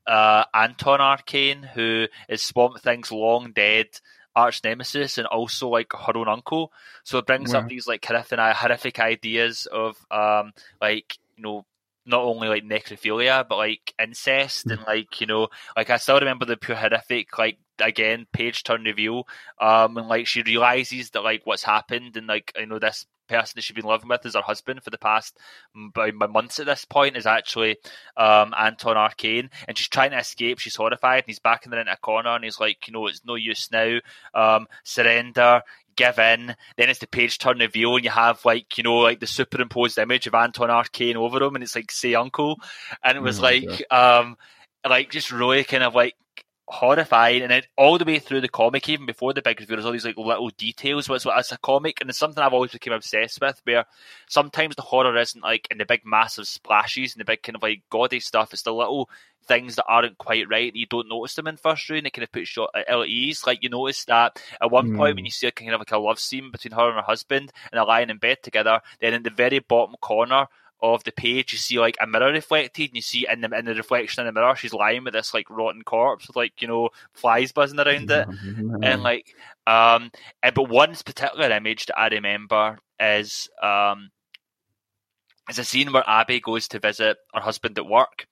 uh, Anton Arcane, who is Swamp Thing's long dead arch nemesis and also like her own uncle. So it brings up these like horrific, horrific ideas of um, like you know not only like necrophilia but like incest and like you know like I still remember the pure horrific like again page turn reveal um and like she realizes that like what's happened and like you know this person that she's been living with as her husband for the past by months at this point is actually um, Anton Arcane, and she's trying to escape. She's horrified, and he's backing her into a corner, and he's like, you know, it's no use now. Um, surrender. Give in, then it's the page turn reveal, and you have like you know like the superimposed image of Anton Arcane over him, and it's like say uncle, and it was oh like um like just really kind of like horrifying, and then all the way through the comic, even before the big reveal, there's all these like little details. What's it's a comic, and it's something I've always become obsessed with. Where sometimes the horror isn't like in the big massive splashes and the big kind of like gaudy stuff. It's the little things that aren't quite right you don't notice them in first round. They kind of put shot at uh, ease. Like you notice that at one mm. point when hmm. you see a kind of like a love scene between her and her husband, and they're lying in bed together. Then in the very bottom corner of the page, you see like a mirror reflected, and you see in the in the reflection in the mirror, she's lying with this like rotten corpse with like you know flies buzzing around it, and like um, and, but one particular image that I remember is um, is a scene where Abby goes to visit her husband at work,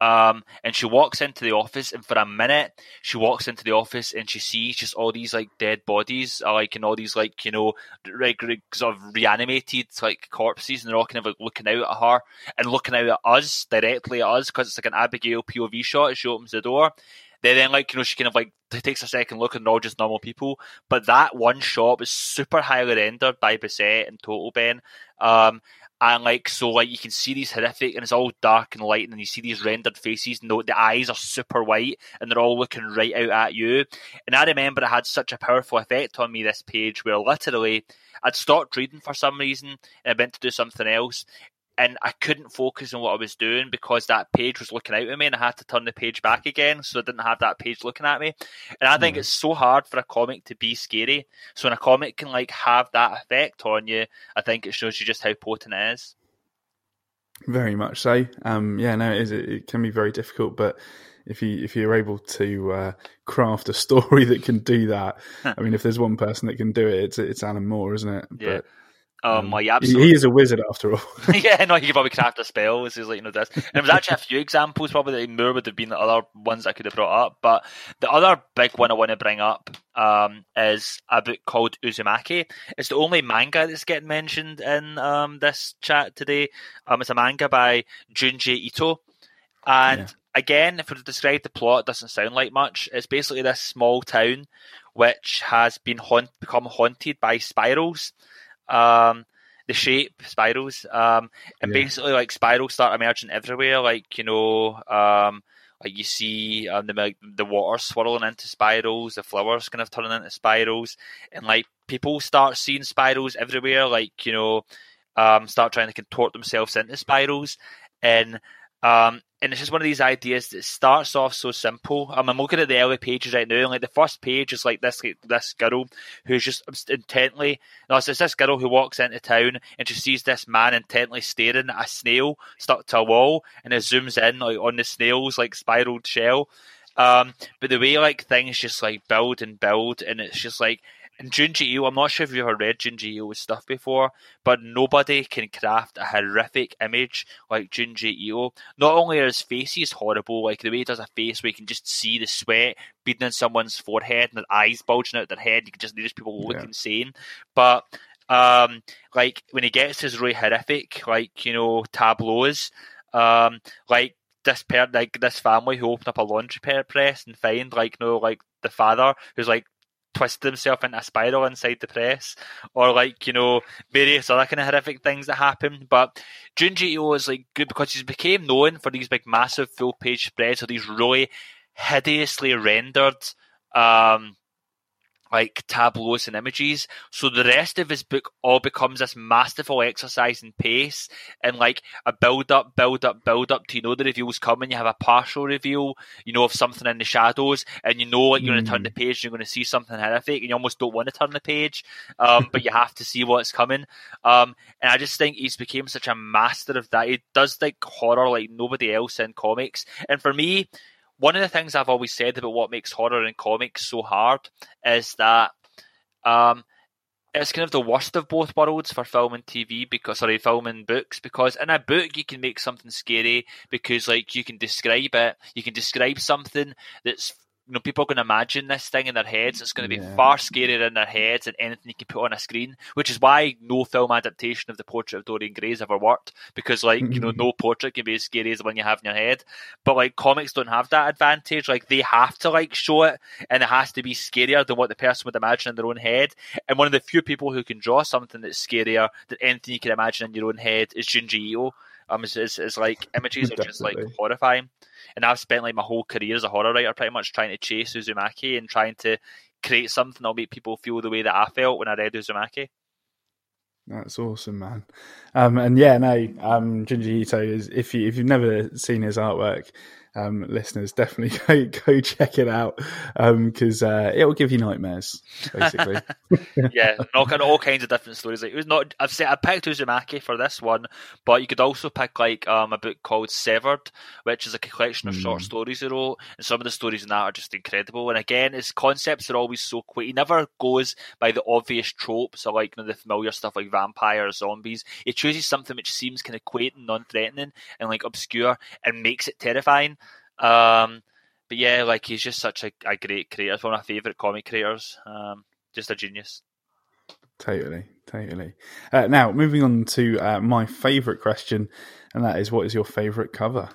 um, and she walks into the office, and for a minute, she walks into the office and she sees just all these like dead bodies, uh, like and all these like you know, like sort of reanimated like corpses, and they're all kind of like looking out at her and looking out at us directly at us because it's like an Abigail POV shot as she opens the door. Then, then like you know, she kind of like takes a second look and they're all just normal people. But that one shot was super highly rendered by Bissette and Totleben. Um, and like so like you can see these horrific and it's all dark and light and you see these rendered faces and the, the eyes are super white and they're all looking right out at you. And i remember it had such a powerful effect on me this page where literally i'd stopped reading for some reason and i went to do something else and I couldn't focus on what I was doing because that page was looking out at me, and I had to turn the page back again, so I didn't have that page looking at me. And I think mm. it's so hard for a comic to be scary. So when a comic can like have that effect on you, I think it shows you just how potent it is. Very much so. Um, yeah, no, it, is, it can be very difficult, but if you if you're able to uh, craft a story that can do that, I mean, if there's one person that can do it, it's it's Alan Moore, isn't it? Yeah. But, um, um, absolutely. He is a wizard after all. yeah, no, he could probably craft a spell. This is like you know this. And there was actually a few examples. Probably that Moore would have been the other ones I could have brought up. But the other big one I want to bring up um, is a book called Uzumaki. It's the only manga that's getting mentioned in um, this chat today. Um, it's a manga by Junji Ito, and yeah. again, if we describe the plot, it doesn't sound like much. It's basically this small town which has been haunt- become haunted by spirals um, the shape spirals, um, and yeah. basically like spirals start emerging everywhere. Like you know, um, like you see um, the the water swirling into spirals, the flowers kind of turning into spirals, and like people start seeing spirals everywhere. Like you know, um, start trying to contort themselves into spirals, and um, and it's just one of these ideas that starts off so simple. I'm looking at the early pages right now, and like the first page is like this like, this girl who's just intently. No, it's this girl who walks into town and she sees this man intently staring at a snail stuck to a wall, and it zooms in like on the snail's like spiraled shell. Um, but the way like things just like build and build, and it's just like and Junji Ito, I'm not sure if you've ever read Junji Ito's stuff before, but nobody can craft a horrific image like Junji Ito. Not only are his faces horrible, like the way he does a face where you can just see the sweat beating on someone's forehead and their eyes bulging out their head, you can just these people look yeah. insane. But um, like when he gets his really horrific, like you know, tableaus, um, like this pair, like this family who open up a laundry press and find like you know, like the father who's like twisted himself into a spiral inside the press, or like you know various other kind of horrific things that happen. But Junji Ito is like good because he's became known for these big massive full page spreads or these really hideously rendered um, like tableaus and images. So the rest of his book all becomes this masterful exercise in pace and like a build up, build up, build up to you know the reveal's coming. You have a partial reveal, you know, of something in the shadows, and you know like you're mm. going to turn the page, you're going to see something horrific, and you almost don't want to turn the page, um, but you have to see what's coming. Um, and I just think he's became such a master of that. He does like horror like nobody else in comics, and for me one of the things I've always said about what makes horror in comics so hard is that um, it's kind of the worst of both worlds for film and TV because sorry, film and books because in a book you can make something scary because like you can describe it, you can describe something that's you know, people are going to imagine this thing in their heads. It's going to be yeah. far scarier in their heads than anything you can put on a screen, which is why no film adaptation of the portrait of Dorian Gray has ever worked. Because, like, you know, no portrait can be as scary as the one you have in your head. But, like, comics don't have that advantage. Like, they have to, like, show it, and it has to be scarier than what the person would imagine in their own head. And one of the few people who can draw something that's scarier than anything you can imagine in your own head is Junji Ito. Um, it's, it's, it's like images are just like horrifying and I've spent like my whole career as a horror writer pretty much trying to chase Uzumaki and trying to create something that'll make people feel the way that I felt when I read Uzumaki. That's awesome, man. Um, and yeah, no, um, Junji Ito is if you if you've never seen his artwork, um, listeners, definitely go, go check it out because um, uh, it will give you nightmares, basically. yeah, all kind all kinds of different stories. Like it was not. I've said I picked Uzumaki for this one, but you could also pick like um, a book called Severed, which is a collection of mm. short stories he wrote, and some of the stories in that are just incredible. And again, his concepts are always so quick. He never goes by the obvious tropes or like you know, the familiar stuff like vampires, zombies. He chooses something which seems kind of quaint and non-threatening and like obscure and makes it terrifying. Um, but yeah, like he's just such a, a great creator. One of my favourite comic creators. Um, just a genius. Totally, totally. Uh, now, moving on to uh, my favourite question, and that is, what is your favourite cover?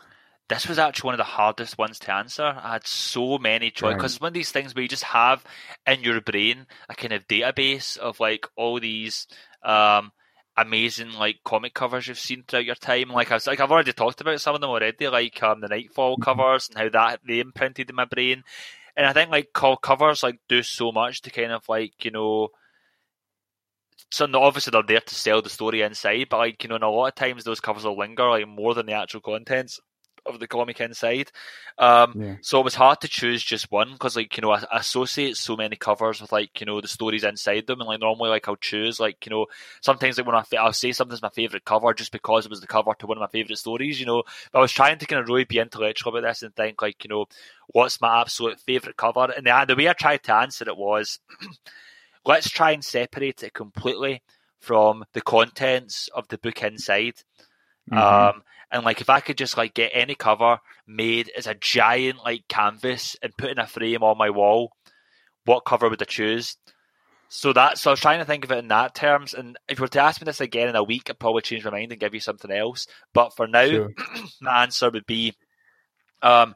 This was actually one of the hardest ones to answer. I had so many choices because it's one of these things where you just have in your brain a kind of database of like all these um, amazing like comic covers you've seen throughout your time. Like I was like I've already talked about some of them already, like um, the Knightfall mm-hmm. covers and how that they imprinted in my brain. And I think like covers like do so much to kind of like you know so obviously they're there to sell the story inside, but like you know, and a lot of times those covers will linger like more than the actual contents of the comic inside. Um, yeah. So it was hard to choose just one because, like, you know, I, I, associate so many covers with like you know the stories inside them, and like normally, like I'll choose like you know sometimes like when I I'll say something's my favorite cover just because it was the cover to one of my favorite stories, you know. But I was trying to kind of really be intellectual about this and think like you know what's my absolute favorite cover, and the the way I tried to answer it was let's try and separate it completely from the contents of the book inside. Mm-hmm. Um, and like if I could just like get any cover made as a giant like canvas and put in a frame on my wall, what cover would I choose? So that so I was trying to think of it in that terms. And if you were to ask me this again in a week, I'd probably change my mind and give you something else. But for now, sure. my answer would be um,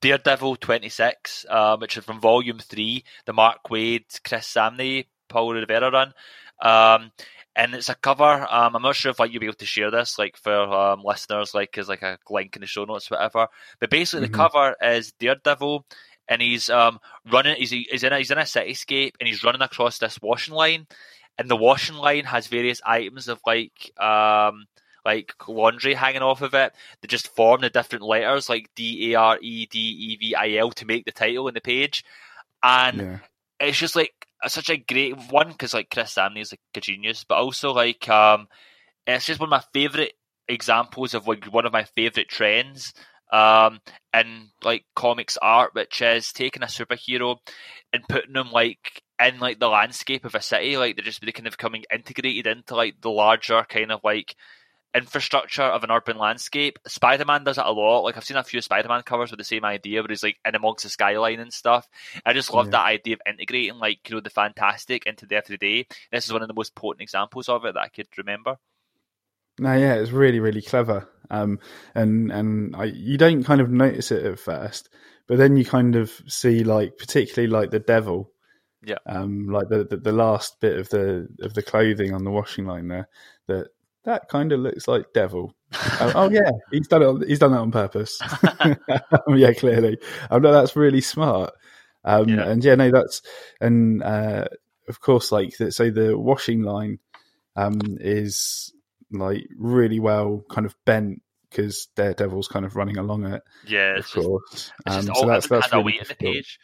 Daredevil 26, um, which is from Volume 3, the Mark Waid, Chris Samnee, Paul Rivera run. Um, and it's a cover. Um, I'm not sure if like you'll be able to share this, like for um, listeners, like as like a link in the show notes, whatever. But basically, mm-hmm. the cover is Daredevil, and he's um running. He's he's in a, he's in a cityscape, and he's running across this washing line, and the washing line has various items of like um like laundry hanging off of it that just form the different letters like D A R E D E V I L to make the title in the page, and yeah. it's just like such a great one because like Chris Samnee is like a genius, but also like um, it's just one of my favorite examples of like one of my favorite trends um in like comics art, which is taking a superhero and putting them like in like the landscape of a city, like they're just they kind of coming integrated into like the larger kind of like infrastructure of an urban landscape. Spider Man does it a lot. Like I've seen a few Spider Man covers with the same idea, where he's like in amongst the skyline and stuff. I just love yeah. that idea of integrating like you know the fantastic into the everyday. This is one of the most potent examples of it that I could remember. No, yeah, it's really really clever. Um, and and I, you don't kind of notice it at first, but then you kind of see like particularly like the devil. Yeah. Um, like the, the the last bit of the of the clothing on the washing line there that that kind of looks like Devil. oh, oh, yeah, he's done it. He's done that on purpose. yeah, clearly. Um, no, that's really smart. Um, yeah. And yeah, no, that's and uh, of course, like so, the washing line um, is like really well kind of bent because Daredevil's kind of running along it. Yeah, of course. Just, um, so that's that's really the page.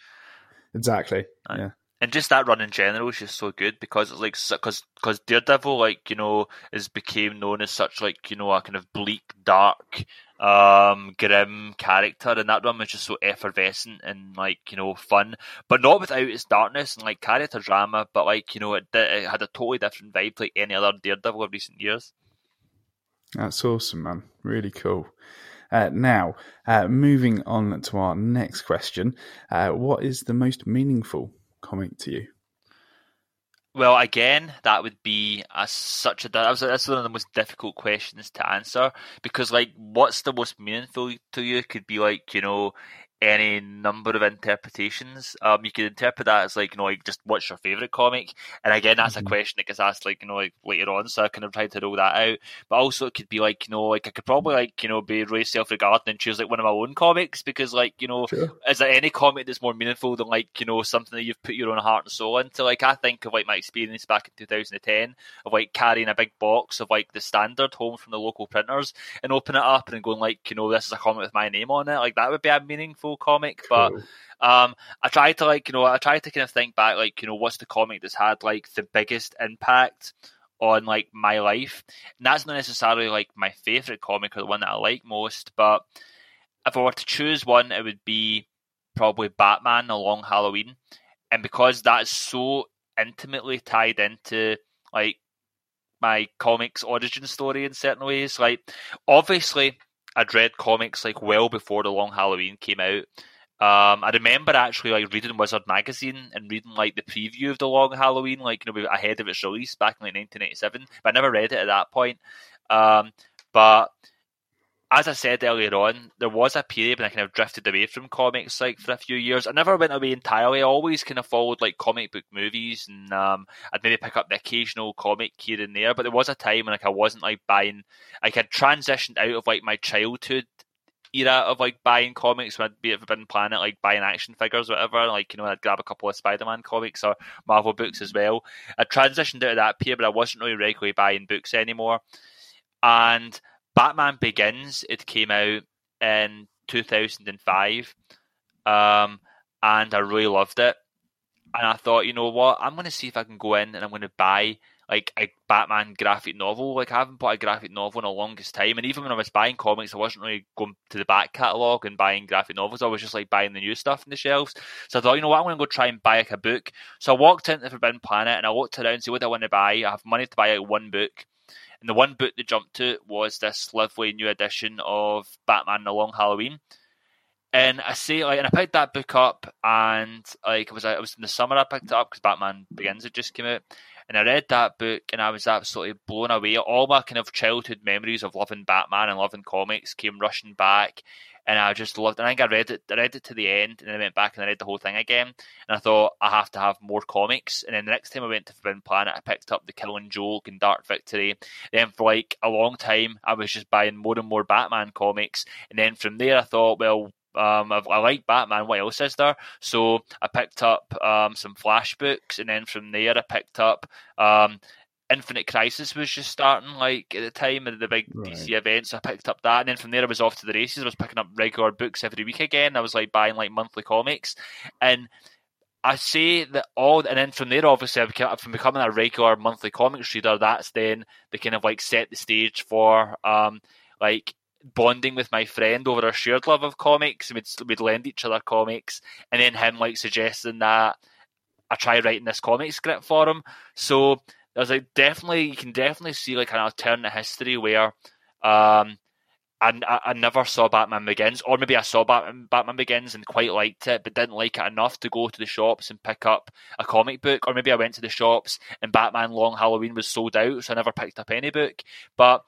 Exactly. Yeah and just that run in general is just so good because it's like because because Daredevil like you know is became known as such like you know a kind of bleak, dark, um, grim character, and that run was just so effervescent and like you know fun, but not without its darkness and like character drama. But like you know it, it had a totally different vibe like any other Daredevil of recent years. That's awesome, man. Really cool. Uh, now, uh, moving on to our next question, uh, what is the most meaningful to you? Well, again, that would be a, such a that was that's one of the most difficult questions to answer because, like, what's the most meaningful to you could be like, you know, any number of interpretations. Um, you could interpret that as like, you know, like just what's your favorite comic? And again, that's mm-hmm. a question that gets asked like, you know, like later on. So I kind of tried to roll that out. But also it could be like, you know, like I could probably like, you know, be really self-regarding and choose like one of my own comics because like, you know, sure. is there any comic that's more meaningful than like, you know, something that you've put your own heart and soul into? Like I think of like my experience back in 2010 of like carrying a big box of like the standard home from the local printers and open it up and going like, you know, this is a comic with my name on it. Like that would be a meaningful comic, but um, I tried to like you know I tried to kind of think back like you know what's the comic that's had like the biggest impact on like my life, and that's not necessarily like my favorite comic or the one that I like most, but if I were to choose one, it would be probably Batman: along Halloween, and because that's so intimately tied into like my comics origin story in certain ways. Like, obviously, I'd read comics like well before the Long Halloween came out. Um, I remember actually like reading Wizard magazine and reading like the preview of the Long Halloween, like you know ahead of its release back in like 1987. But I never read it at that point. Um, but as I said earlier on, there was a period when I kind of drifted away from comics like for a few years. I never went away entirely. I always kind of followed like comic book movies and um, I'd maybe pick up the occasional comic here and there. But there was a time when like I wasn't like buying like I'd transitioned out of like my childhood era of like buying comics when I'd be at Forbidden Planet, like buying action figures, or whatever. Like you know, I'd grab a couple of Spider Man comics or Marvel books as well. I transitioned out of that period, but I wasn't really regularly buying books anymore. And Batman Begins, it came out in 2005, um, and I really loved it. And I thought, you know what, I'm going to see if I can go in and I'm going to buy like a Batman graphic novel. Like I haven't bought a graphic novel in the longest time, and even when I was buying comics, I wasn't really going to the back catalogue and buying graphic novels. I was just like buying the new stuff in the shelves. So I thought, you know what, I'm going to go try and buy like a book. So I walked into the Forbidden Planet and I looked around, see what I want to buy. I have money to buy like one book. And the one book that jumped to was this lovely new edition of Batman: The Long Halloween. And I say like, and I picked that book up, and like it was it was in the summer I picked it up because Batman Begins had just came out, and I read that book and I was absolutely blown away. All my kind of childhood memories of loving Batman and loving comics came rushing back. And I just loved. And I think I read it. I read it to the end, and then I went back and I read the whole thing again. And I thought I have to have more comics. And then the next time I went to Forbidden Planet, I picked up the Killing Joke and Dark Victory. Then for like a long time, I was just buying more and more Batman comics. And then from there, I thought, well, um, I like Batman. What else is there? So I picked up um, some Flash books, and then from there I picked up um, Infinite Crisis was just starting, like at the time of the big right. DC events. I picked up that, and then from there I was off to the races. I was picking up regular books every week again. I was like buying like monthly comics, and I say that all, and then from there, obviously, I became, from becoming a regular monthly comics reader, that's then the kind of like set the stage for um like bonding with my friend over our shared love of comics. We'd, we'd lend each other comics, and then him like suggesting that I try writing this comic script for him. So there's like definitely you can definitely see like an alternate history where um I, I never saw Batman Begins, or maybe I saw Batman, Batman Begins and quite liked it, but didn't like it enough to go to the shops and pick up a comic book. Or maybe I went to the shops and Batman Long Halloween was sold out, so I never picked up any book. But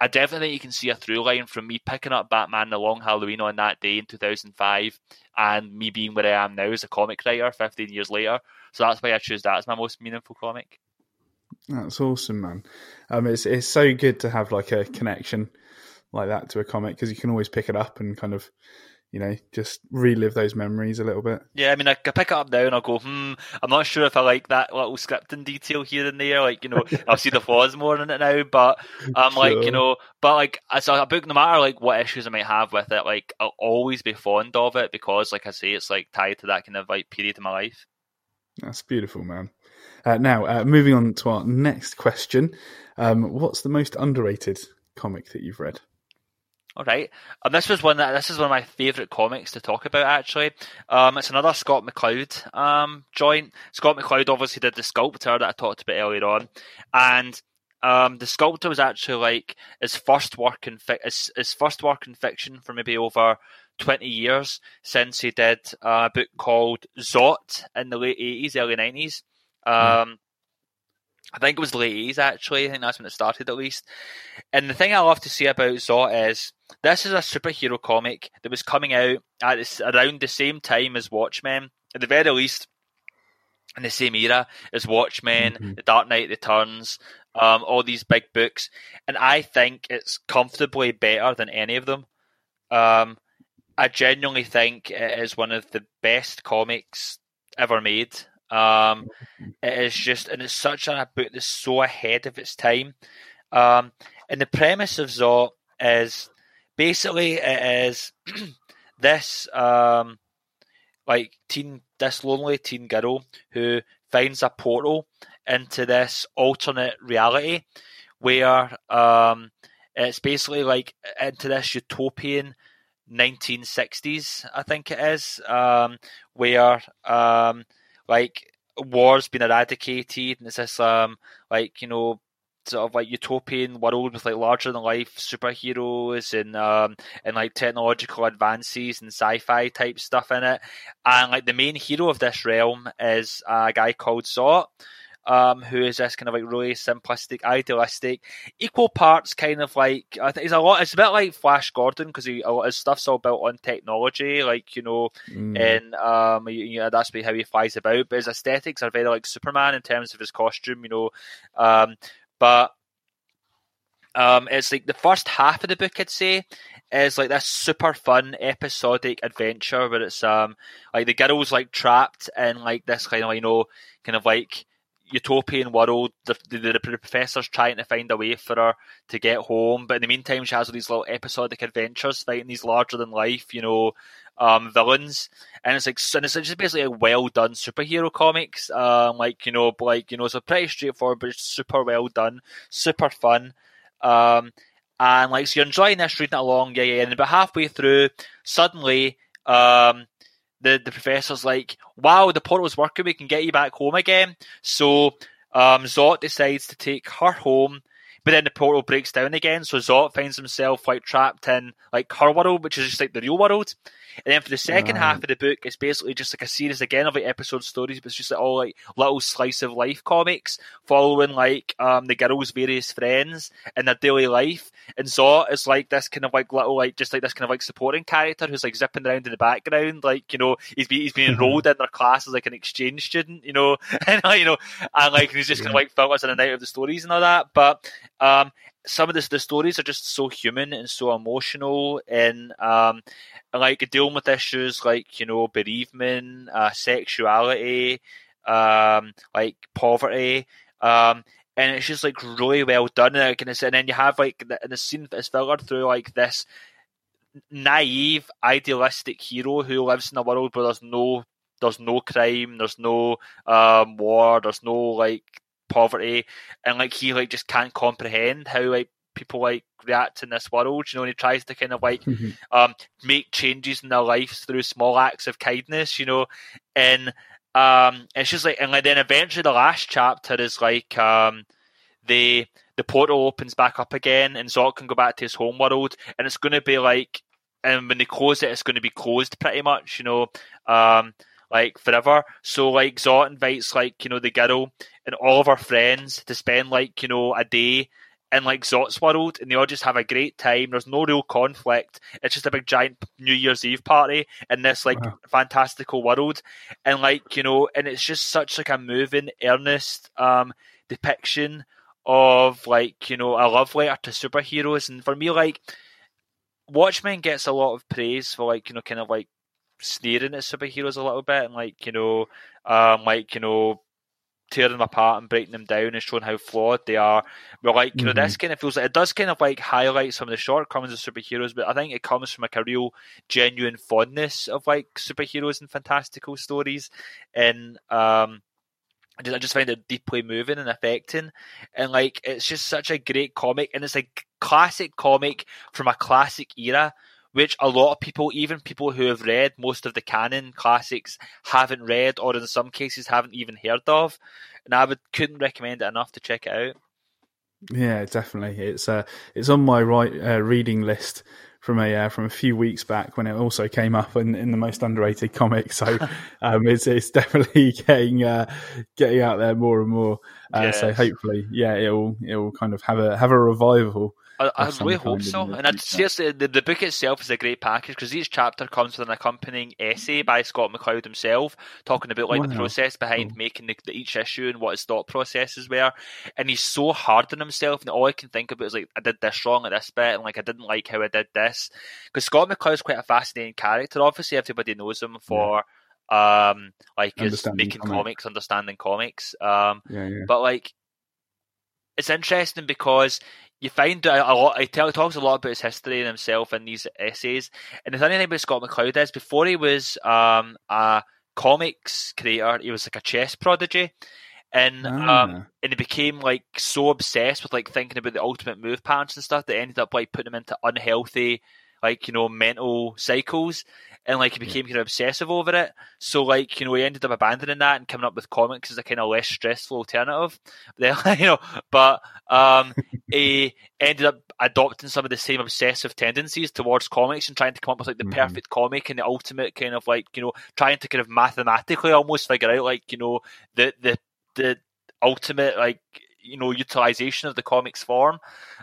I definitely think you can see a through line from me picking up Batman The Long Halloween on that day in 2005 and me being where I am now as a comic writer 15 years later. So that's why I choose that as my most meaningful comic. That's awesome, man. Um, it's it's so good to have like a connection like that to a comic because you can always pick it up and kind of you know, just relive those memories a little bit. Yeah, I mean, I, I pick it up now and I'll go, hmm, I'm not sure if I like that little scripting detail here and there. Like, you know, I'll see the flaws more in it now, but I'm sure. like, you know, but like, as a book, no matter like what issues I might have with it, like, I'll always be fond of it because, like I say, it's like tied to that kind of like period of my life. That's beautiful, man. Uh, now, uh, moving on to our next question. Um, what's the most underrated comic that you've read? All right, and this was one that this is one of my favourite comics to talk about. Actually, um, it's another Scott McCloud um, joint. Scott McCloud obviously did the Sculptor that I talked about earlier on, and um, the Sculptor was actually like his first work in fi- his, his first work in fiction for maybe over twenty years since he did a book called Zot in the late eighties, early nineties. Mm. I think it was late 80s actually. I think that's when it started at least. And the thing I love to see about Zot is this is a superhero comic that was coming out at this, around the same time as Watchmen. At the very least, in the same era as Watchmen, mm-hmm. The Dark Knight Returns, um, all these big books. And I think it's comfortably better than any of them. Um, I genuinely think it is one of the best comics ever made. Um, it is just, and it's such a book that's so ahead of its time. Um, and the premise of Zot is basically it is this um, like teen, this lonely teen girl who finds a portal into this alternate reality where um, it's basically like into this utopian 1960s, I think it is, um, where um, like war's been eradicated and it's this um like you know sort of like utopian world with like larger than life superheroes and um and like technological advances and sci-fi type stuff in it. And like the main hero of this realm is a guy called Zot um, who is this kind of like really simplistic, idealistic, equal parts kind of like I think it's a lot. It's a bit like Flash Gordon because he a lot of stuff's all built on technology, like you know, mm. and um, you know, that's how he flies about. But his aesthetics are very like Superman in terms of his costume, you know, um, but um, it's like the first half of the book, I'd say, is like this super fun episodic adventure where it's um like the girl's like trapped in like this kind of you know kind of like utopian world. The, the, the, professor's trying to find a way for her to get home, but in the meantime, she has all these little episodic adventures fighting these larger than life, you know, um, villains. And it's like, and it's just basically a well done superhero comics. Um, like you know, like you know, it's a pretty straightforward, but it's super well done, super fun. Um, and like so you're enjoying this, reading it along, yeah, yeah. And about halfway through, suddenly, um, the the professor's like, "Wow, the portal's working. We can get you back home again." So um, Zot decides to take her home, but then the portal breaks down again. So Zot finds himself like trapped in like her world, which is just like the real world. And then for the second half of the book, it's basically just like a series again of like episode stories, but it's just like all like little slice of life comics following like um the girl's various friends in their daily life. And Zot is like this kind of like little like just like this kind of like supporting character who's like zipping around in the background, like you know he's be, he's been enrolled in their class as like an exchange student, you know, and you know, and like he's just kind of like filters in and out of the stories and all that. But um, some of the stories are just so human and so emotional and um like dealing with issues like you know bereavement uh, sexuality um like poverty um and it's just like really well done and, and then you have like the, the scene is filtered through like this naive idealistic hero who lives in a world where there's no there's no crime there's no um war there's no like poverty, and like he like just can't comprehend how like people like react in this world. You know, and he tries to kind of like mm-hmm. um, make changes in their lives through small acts of kindness. You know, and um, it's just like, and like then eventually the last chapter is like um, the the portal opens back up again, and Zot can go back to his home world, and it's going to be like, and when they close it, it's going to be closed pretty much. You know, um, like forever. So like Zot invites like, you know, the girl and all of our friends to spend like, you know, a day in like Zot's world and they all just have a great time. There's no real conflict. It's just a big giant New Year's Eve party in this like wow. fantastical world. And like, you know, and it's just such like a moving, earnest um depiction of like, you know, a love letter to superheroes. And for me, like Watchmen gets a lot of praise for like, you know, kind of like sneering at superheroes a little bit and like you know, um, like you know, tearing them apart and breaking them down and showing how flawed they are. We're like you mm-hmm. know, this kind of feels like it does kind of like highlight some of the shortcomings of superheroes, but I think it comes from like a real genuine fondness of like superheroes and fantastical stories, and um. I just find it deeply moving and affecting, and like it's just such a great comic, and it's a classic comic from a classic era which a lot of people, even people who have read most of the canon classics, haven't read or in some cases haven't even heard of. And I would couldn't recommend it enough to check it out. Yeah, definitely. It's uh, it's on my right uh, reading list from a uh, from a few weeks back when it also came up in, in the most underrated comics. So um, it's it's definitely getting uh, getting out there more and more. Uh, yes. So hopefully, yeah, it'll it'll kind of have a have a revival I, I really hope so. And I'd seriously, the, the book itself is a great package because each chapter comes with an accompanying essay by Scott McCloud himself, talking about like wow. the process behind cool. making the, the, each issue and what his thought processes were. And he's so hard on himself, and all I can think about is like, I did this wrong at this bit, and like I didn't like how I did this. Because Scott McCloud's quite a fascinating character. Obviously, everybody knows him for. Yeah. Um, like his making comics, comics understanding comics. Um, yeah, yeah. but like it's interesting because you find a, a lot. He talks a lot about his history and himself in these essays. And the funny thing about Scott McCloud is, before he was um, a comics creator, he was like a chess prodigy, and ah. um, and he became like so obsessed with like thinking about the ultimate move patterns and stuff that ended up like putting him into unhealthy, like you know, mental cycles and like he became kind of obsessive over it. So like you know he ended up abandoning that and coming up with comics as a kind of less stressful alternative. Then you know, but um, he ended up adopting some of the same obsessive tendencies towards comics and trying to come up with like the mm-hmm. perfect comic and the ultimate kind of like you know trying to kind of mathematically almost figure out like you know the the the ultimate like you know utilization of the comics form.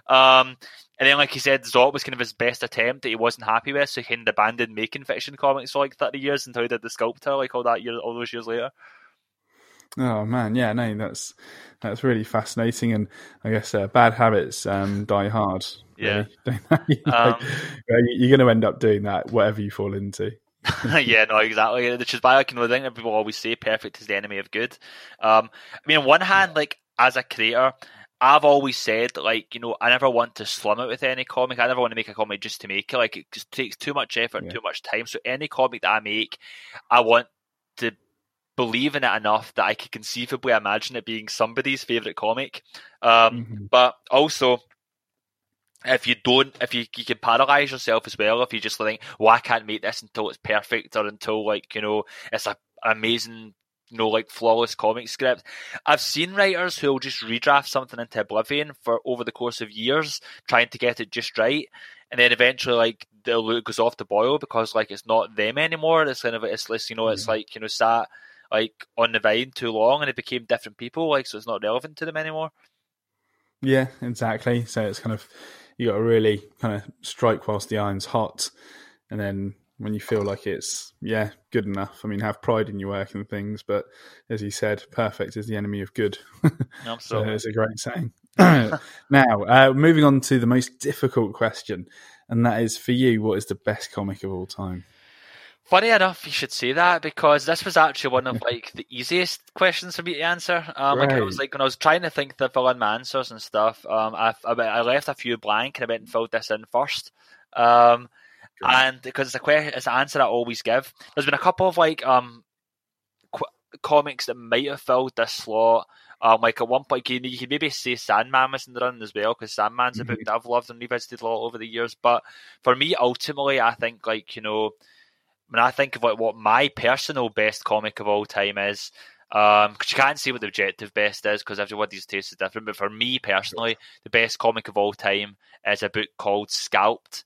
Um, and then, like he said, Zot was kind of his best attempt that he wasn't happy with, so he kind of abandoned making fiction comics for like thirty years until he did the sculptor, like all that year, all those years later. Oh man, yeah, no, that's that's really fascinating, and I guess uh, bad habits um, die hard. Yeah, really, like, um, you're going to end up doing that, whatever you fall into. yeah, no, exactly. Which is why I can think people always say perfect is the enemy of good. Um, I mean, on one hand, like as a creator, I've always said like you know I never want to slum it with any comic. I never want to make a comic just to make it. Like it just takes too much effort and too much time. So any comic that I make, I want to believe in it enough that I could conceivably imagine it being somebody's favorite comic. Um, mm-hmm. But also, if you don't, if you you can paralyze yourself as well, if you just think, well, I can't make this until it's perfect or until like you know it's a, an amazing know, like flawless comic script. I've seen writers who'll just redraft something into oblivion for over the course of years, trying to get it just right, and then eventually, like, the loot goes off the boil because like it's not them anymore. It's kind of it's less, you know, it's mm-hmm. like you know, sat like on the vine too long, and it became different people. Like, so it's not relevant to them anymore. Yeah, exactly. So it's kind of you got to really kind of strike whilst the iron's hot, and then when you feel like it's yeah good enough. I mean, have pride in your work and things, but as you said, perfect is the enemy of good. so it's a great saying. now, uh, moving on to the most difficult question, and that is for you: what is the best comic of all time? Funny enough, you should say that because this was actually one of like the easiest questions for me to answer. Um, right. like I was like when I was trying to think the fill in my answers and stuff. Um, I, I left a few blank and I went and filled this in first. Um, and because it's a question, it's an answer I always give. There's been a couple of like um qu- comics that might have filled this slot. Um, like at one point, you, you can maybe say Sandman was in the run as well because Sandman's mm-hmm. a book that I've loved and revisited a lot over the years. But for me, ultimately, I think like you know, when I think of like what my personal best comic of all time is, um, because you can't say what the objective best is because everybody's taste is different. But for me personally, the best comic of all time is a book called Scalped.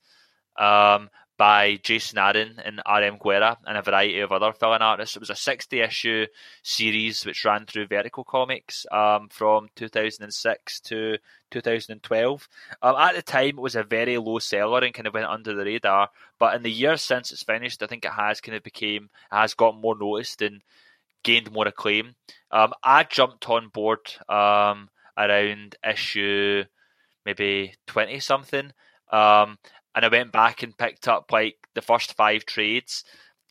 Um, by Jason Aaron and R.M. Guerra and a variety of other fill-in artists. It was a 60-issue series which ran through Vertigo Comics um, from 2006 to 2012. Um, at the time, it was a very low seller and kind of went under the radar. But in the years since it's finished, I think it has kind of became has got more noticed and gained more acclaim. Um, I jumped on board um, around issue maybe 20 something. Um, and I went back and picked up like the first five trades,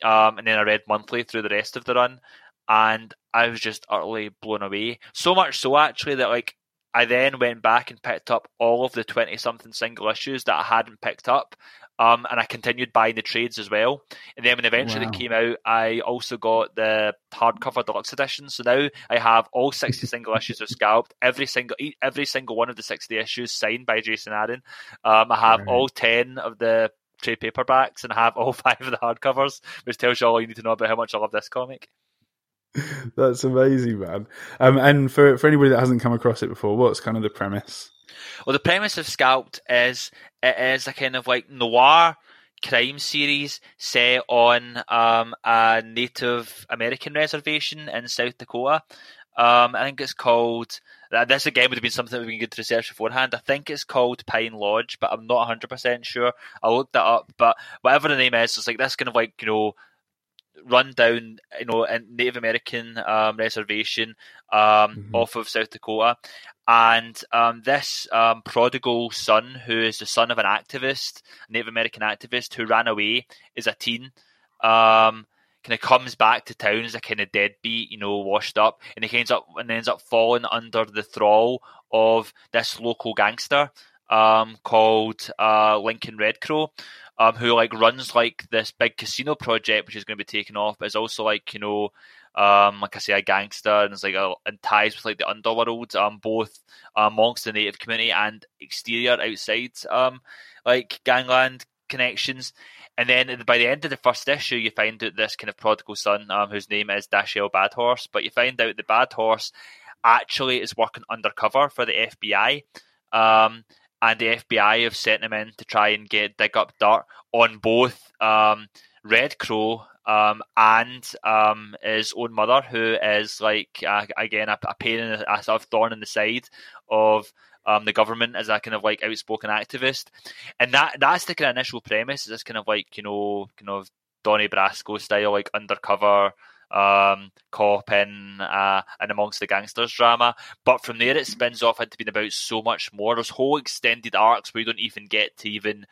um, and then I read monthly through the rest of the run, and I was just utterly blown away. So much so actually that like I then went back and picked up all of the twenty something single issues that I hadn't picked up, um, and I continued buying the trades as well. And then when eventually wow. came out, I also got the hardcover deluxe edition. So now I have all sixty single issues of Scalped, every single every single one of the sixty issues signed by Jason Aaron. Um, I have right. all ten of the trade paperbacks, and I have all five of the hardcovers, which tells you all you need to know about how much I love this comic. That's amazing, man. Um, and for for anybody that hasn't come across it before, what's kind of the premise? Well, the premise of Scalped is it is a kind of like noir crime series set on um, a Native American reservation in South Dakota. Um, I think it's called. This again would have been something that we could research beforehand. I think it's called Pine Lodge, but I'm not 100 percent sure. I looked that up, but whatever the name is, it's like this kind of like you know run down, you know, a Native American um, reservation um, mm-hmm. off of South Dakota, and um, this um, prodigal son, who is the son of an activist, Native American activist who ran away as a teen, um, kind of comes back to town as a kind of deadbeat, you know, washed up, and he ends up and ends up falling under the thrall of this local gangster um, called uh, Lincoln Red Crow, um, who like runs like this big casino project, which is going to be taken off, but is also like you know, um, like I say, a gangster and it's like a, and ties with like the underworld, um, both amongst the native community and exterior outside, um, like gangland connections. And then by the end of the first issue, you find out this kind of prodigal son, um, whose name is Dashiell Bad Horse, but you find out the Bad Horse actually is working undercover for the FBI. Um, and the FBI have sent him in to try and get dig up dirt on both um, Red Crow um, and um, his own mother, who is like uh, again a, a pain in a, a sort of thorn in the side of um, the government as a kind of like outspoken activist, and that that's the kind of initial premise. Is this kind of like you know kind of Donnie Brasco style like undercover um, cop in uh, and amongst the gangsters drama. But from there, it spins off into being about so much more. There's whole extended arcs where you don't even get to even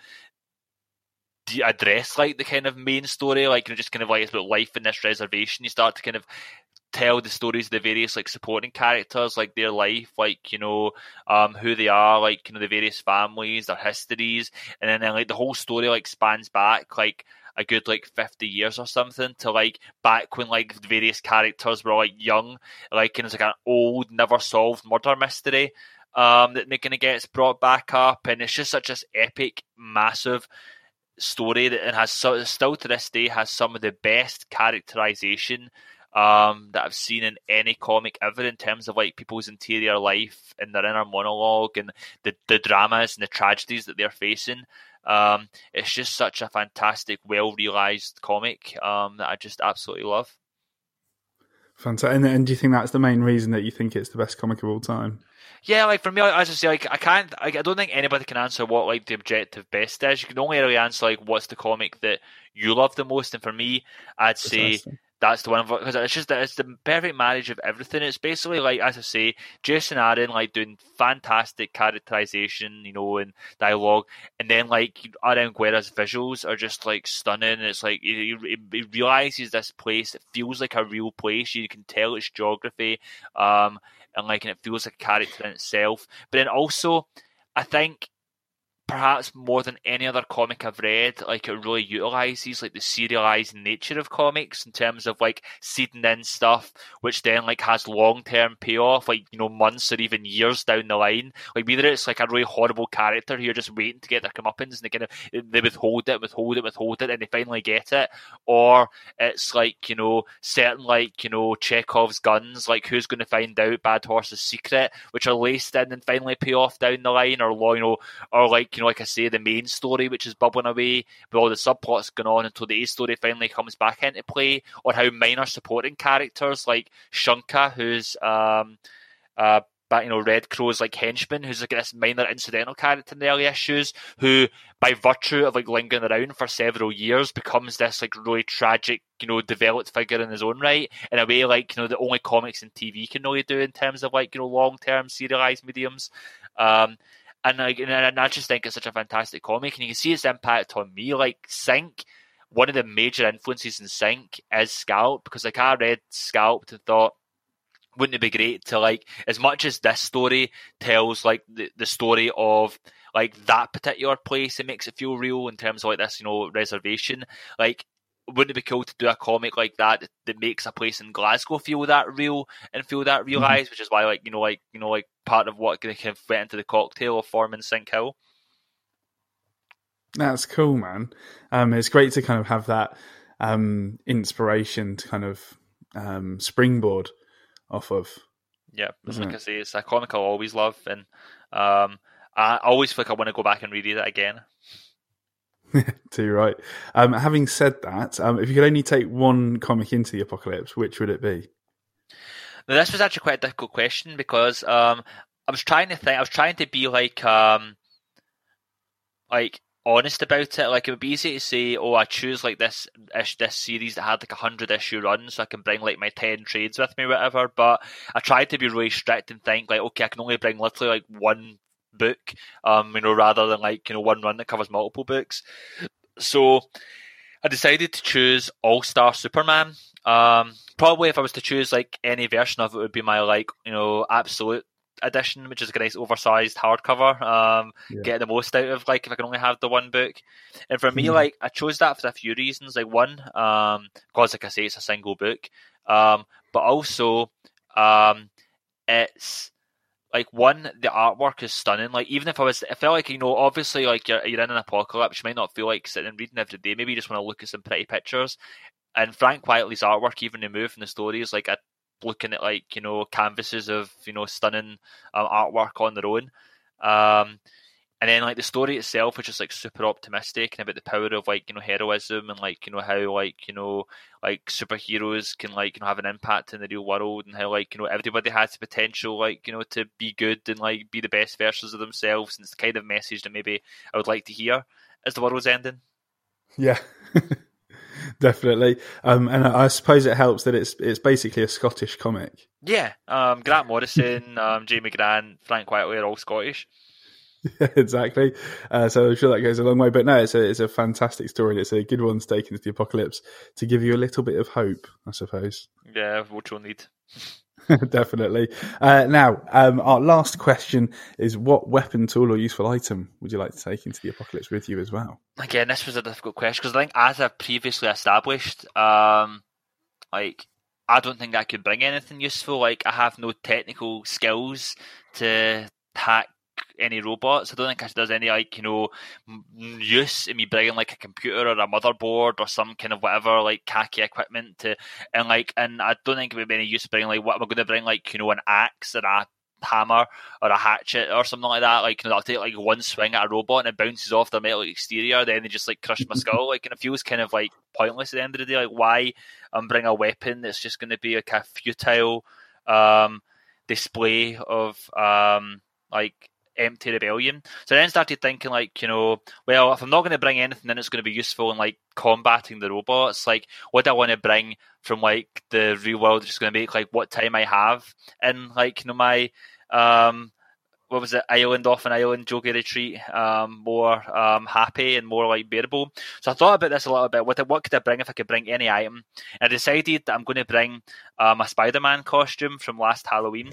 address like the kind of main story, like you know, just kind of like it's about life in this reservation. You start to kind of tell the stories of the various like supporting characters, like their life, like you know, um, who they are, like you know, the various families, their histories, and then, like the whole story like spans back like a good like 50 years or something to like back when like various characters were like young like and it's like an old never solved murder mystery um that kind of gets brought back up and it's just such an epic massive story that it has so, still to this day has some of the best characterization um, that I've seen in any comic ever in terms of like people's interior life and their inner monologue and the, the dramas and the tragedies that they're facing. Um, it's just such a fantastic, well realized comic um, that I just absolutely love. Fantastic. And, and do you think that's the main reason that you think it's the best comic of all time? Yeah, like for me, as I say, like I can't, I don't think anybody can answer what like the objective best is. You can only really answer like what's the comic that you love the most. And for me, I'd say that's the one of because it's just it's the perfect marriage of everything. It's basically like as I say, Jason Aaron like doing fantastic characterization, you know, and dialogue, and then like R.M. Guerra's visuals are just like stunning. It's like he, he realizes this place. It feels like a real place. You can tell its geography, um, and like and it feels like a character in itself. But then also, I think perhaps more than any other comic I've read, like it really utilizes like the serialized nature of comics in terms of like seeding in stuff, which then like has long term payoff, like you know months or even years down the line. Like whether it's like a really horrible character who are just waiting to get their comeuppance and they kind of they withhold it, withhold it, withhold it, and they finally get it, or it's like you know certain like you know Chekhov's guns, like who's going to find out Bad Horse's secret, which are laced in and finally pay off down the line, or you know, or like you know, like I say, the main story which is bubbling away with all the subplots going on until the A story finally comes back into play, or how minor supporting characters like Shunka, who's um, uh, but you know, Red Crow's like henchman, who's like this minor incidental character in the early issues, who by virtue of like lingering around for several years becomes this like really tragic, you know, developed figure in his own right, in a way like, you know, the only comics and TV can really do in terms of like, you know, long term serialized mediums. Um, and like, and I just think it's such a fantastic comic, and you can see its impact on me. Like Sink, one of the major influences in Sink is Scalp, because like I read Scalp and thought, wouldn't it be great to like as much as this story tells like the, the story of like that particular place it makes it feel real in terms of like this you know reservation like wouldn't it be cool to do a comic like that that makes a place in Glasgow feel that real and feel that mm-hmm. realized, mm-hmm. which is why like you know like you know like part of what kind of went into the cocktail of forming Sinkhill. That's cool, man. Um, it's great to kind of have that um, inspiration to kind of um, springboard off of. Yeah, like it? I say, it's a comic I'll always love, and um, I always feel like I want to go back and read it again. Too right. Um, having said that, um, if you could only take one comic into the apocalypse, which would it be? Now, this was actually quite a difficult question because um, I was trying to think. I was trying to be like, um, like honest about it. Like it would be easy to say, "Oh, I choose like this ish this series that had like a hundred issue run, so I can bring like my ten trades with me, whatever." But I tried to be really strict and think like, okay, I can only bring literally like one book, um, you know, rather than like you know one run that covers multiple books. So I decided to choose All Star Superman. Um, probably if I was to choose like any version of it, would be my like you know absolute edition, which is a nice oversized hardcover. Um, yeah. get the most out of like if I can only have the one book. And for me, mm-hmm. like I chose that for a few reasons. Like one, um, because like I say, it's a single book. Um, but also, um, it's like one, the artwork is stunning. Like even if I was, I felt like you know, obviously, like you're you're in an apocalypse, you might not feel like sitting and reading every day. Maybe you just want to look at some pretty pictures. And Frank Quitely's artwork, even the move from the stories, like a, looking at like you know canvases of you know stunning um, artwork on their own. Um, and then like the story itself was just like super optimistic and about the power of like you know heroism and like you know how like you know like superheroes can like you know have an impact in the real world and how like you know everybody has the potential like you know to be good and like be the best versions of themselves and it's the kind of message that maybe I would like to hear as the world's ending. Yeah. Definitely, um, and I suppose it helps that it's it's basically a Scottish comic. Yeah, um, Grant Morrison, um, Jamie Grant, Frank Quitely are all Scottish. Exactly. Uh, so I'm sure that goes a long way. But no, it's a it's a fantastic story. And it's a good one to take into the apocalypse to give you a little bit of hope, I suppose. Yeah, what you'll need. Definitely. Uh, now, um, our last question is: What weapon, tool, or useful item would you like to take into the apocalypse with you as well? Again, this was a difficult question because I think, as I've previously established, um, like I don't think I could bring anything useful. Like I have no technical skills to hack any robots. I don't think there's any like you know use in me bringing like a computer or a motherboard or some kind of whatever like khaki equipment to and like and I don't think it would be any use bringing like what am I going to bring like you know an axe or a hammer or a hatchet or something like that. Like you know, I'll take like one swing at a robot and it bounces off the metal exterior. Then they just like crush my skull. Like and it feels kind of like pointless at the end of the day. Like why um, bring a weapon that's just going to be like a futile um, display of um, like empty rebellion. So I then started thinking like, you know, well, if I'm not going to bring anything then it's going to be useful in like combating the robots, like what do I want to bring from like the real world just going to make like what time I have in like, you know, my um what was it, island off an island jockey retreat, um, more um, happy and more like bearable. So I thought about this a little bit. What what could I bring if I could bring any item? And I decided that I'm going to bring um, a Spider-Man costume from last Halloween.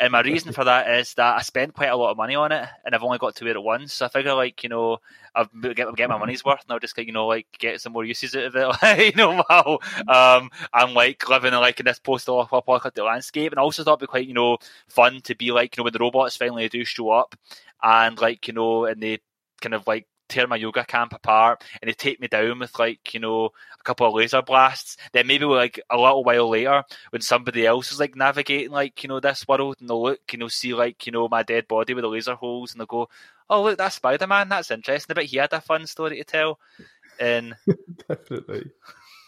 And my reason for that is that I spent quite a lot of money on it, and I've only got to wear it once. So I figure, like, you know, I'll get, get my money's worth, and I'll just, you know, like, get some more uses out of it. you know, while um, I'm like living in like in this post-apocalyptic landscape, and I also thought it'd be quite, you know, fun to be like, you know, when the robots finally do show up, and like, you know, and they kind of like tear my yoga camp apart and they take me down with like you know a couple of laser blasts then maybe like a little while later when somebody else is like navigating like you know this world and they'll look you know see like you know my dead body with the laser holes and they'll go oh look that's spider-man that's interesting but he had a fun story to tell. And definitely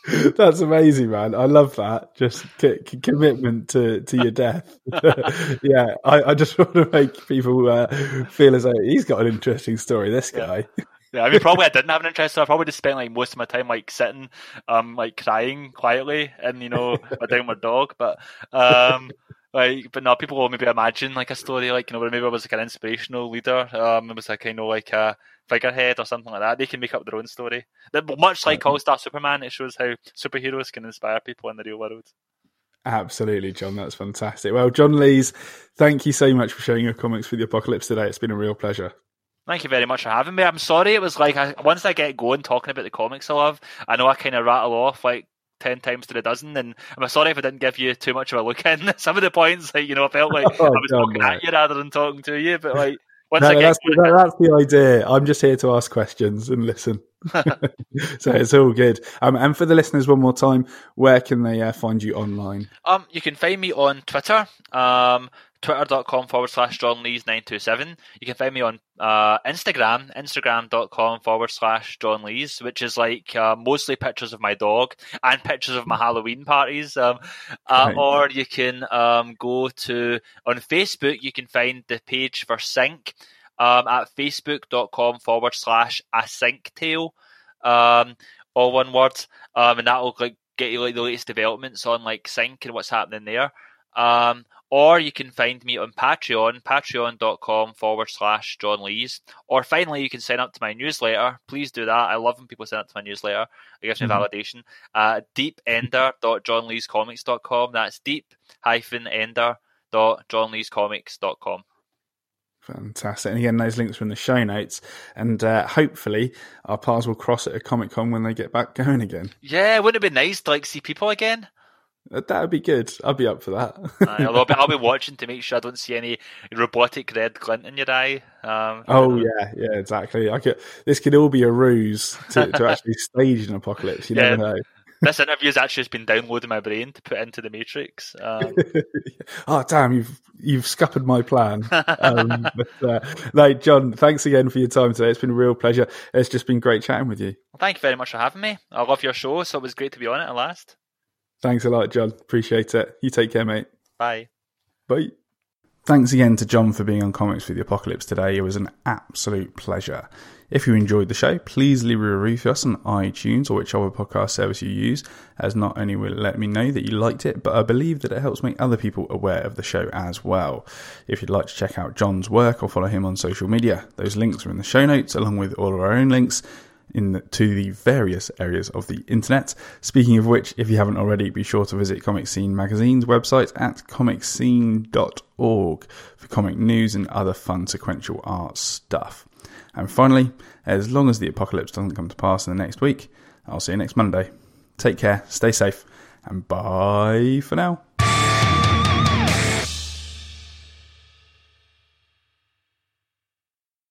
That's amazing, man. I love that. Just c- commitment to, to your death. yeah, I, I, just want to make people uh, feel as though he's got an interesting story. This guy. Yeah. yeah. I mean, probably I didn't have an interest. So I probably just spent like most of my time like sitting, um, like crying quietly, and you know, down my dog. But um, like, but no, people will maybe imagine like a story like you know, where maybe I was like an inspirational leader. Um, it was like kind of like a figurehead or something like that. They can make up their own story. Much like All Star Superman, it shows how superheroes can inspire people in the real world. Absolutely, John. That's fantastic. Well, John Lees, thank you so much for sharing your comics with the apocalypse today. It's been a real pleasure. Thank you very much for having me. I'm sorry it was like I, once I get going talking about the comics I love, I know I kind of rattle off like ten times to the dozen, and I'm sorry if I didn't give you too much of a look in some of the points. Like you know, I felt like oh, I was talking at you rather than talking to you, but like once no, that's, that, that's, the idea. I'm just here to ask questions and listen. so it's all good. Um, and for the listeners, one more time, where can they uh, find you online? Um, you can find me on Twitter. Um, twitter.com forward slash John Lees 927. You can find me on uh, Instagram, instagram.com forward slash John Lees, which is like uh, mostly pictures of my dog and pictures of my Halloween parties. Um, uh, right. Or you can um, go to, on Facebook, you can find the page for Sink um, at facebook.com forward slash a sink tale, um, all one word. Um, and that'll like get you like the latest developments on like Sink and what's happening there. Um, or you can find me on Patreon, patreon.com forward slash John Lees. Or finally, you can sign up to my newsletter. Please do that. I love when people sign up to my newsletter. It gives me mm-hmm. validation. Uh, deepender.johnleescomics.com. That's deep hyphen ender.johnleescomics.com. Fantastic. And again, those links are in the show notes. And uh, hopefully our paths will cross at a Comic Con when they get back going again. Yeah, wouldn't it be nice to like see people again? That would be good. I'd be up for that. I'll, be, I'll, be, watching to make sure I don't see any robotic red glint in your eye. Um, oh yeah, yeah, exactly. I could. This could all be a ruse to, to actually stage an apocalypse. You yeah. never know. this interview's actually just been downloading my brain to put into the Matrix. Um, oh damn, you've you've scuppered my plan. Um, but, uh, no, John, thanks again for your time today. It's been a real pleasure. It's just been great chatting with you. Well, thank you very much for having me. I love your show, so it was great to be on it at last. Thanks a lot, John. Appreciate it. You take care, mate. Bye. Bye. Thanks again to John for being on Comics for the Apocalypse today. It was an absolute pleasure. If you enjoyed the show, please leave a review for us on iTunes or whichever podcast service you use, as not only will it let me know that you liked it, but I believe that it helps make other people aware of the show as well. If you'd like to check out John's work or follow him on social media, those links are in the show notes, along with all of our own links in the, to the various areas of the internet. Speaking of which, if you haven't already, be sure to visit ComicScene Magazine's website at comicscene.org for comic news and other fun sequential art stuff. And finally, as long as the apocalypse doesn't come to pass in the next week, I'll see you next Monday. Take care, stay safe, and bye for now.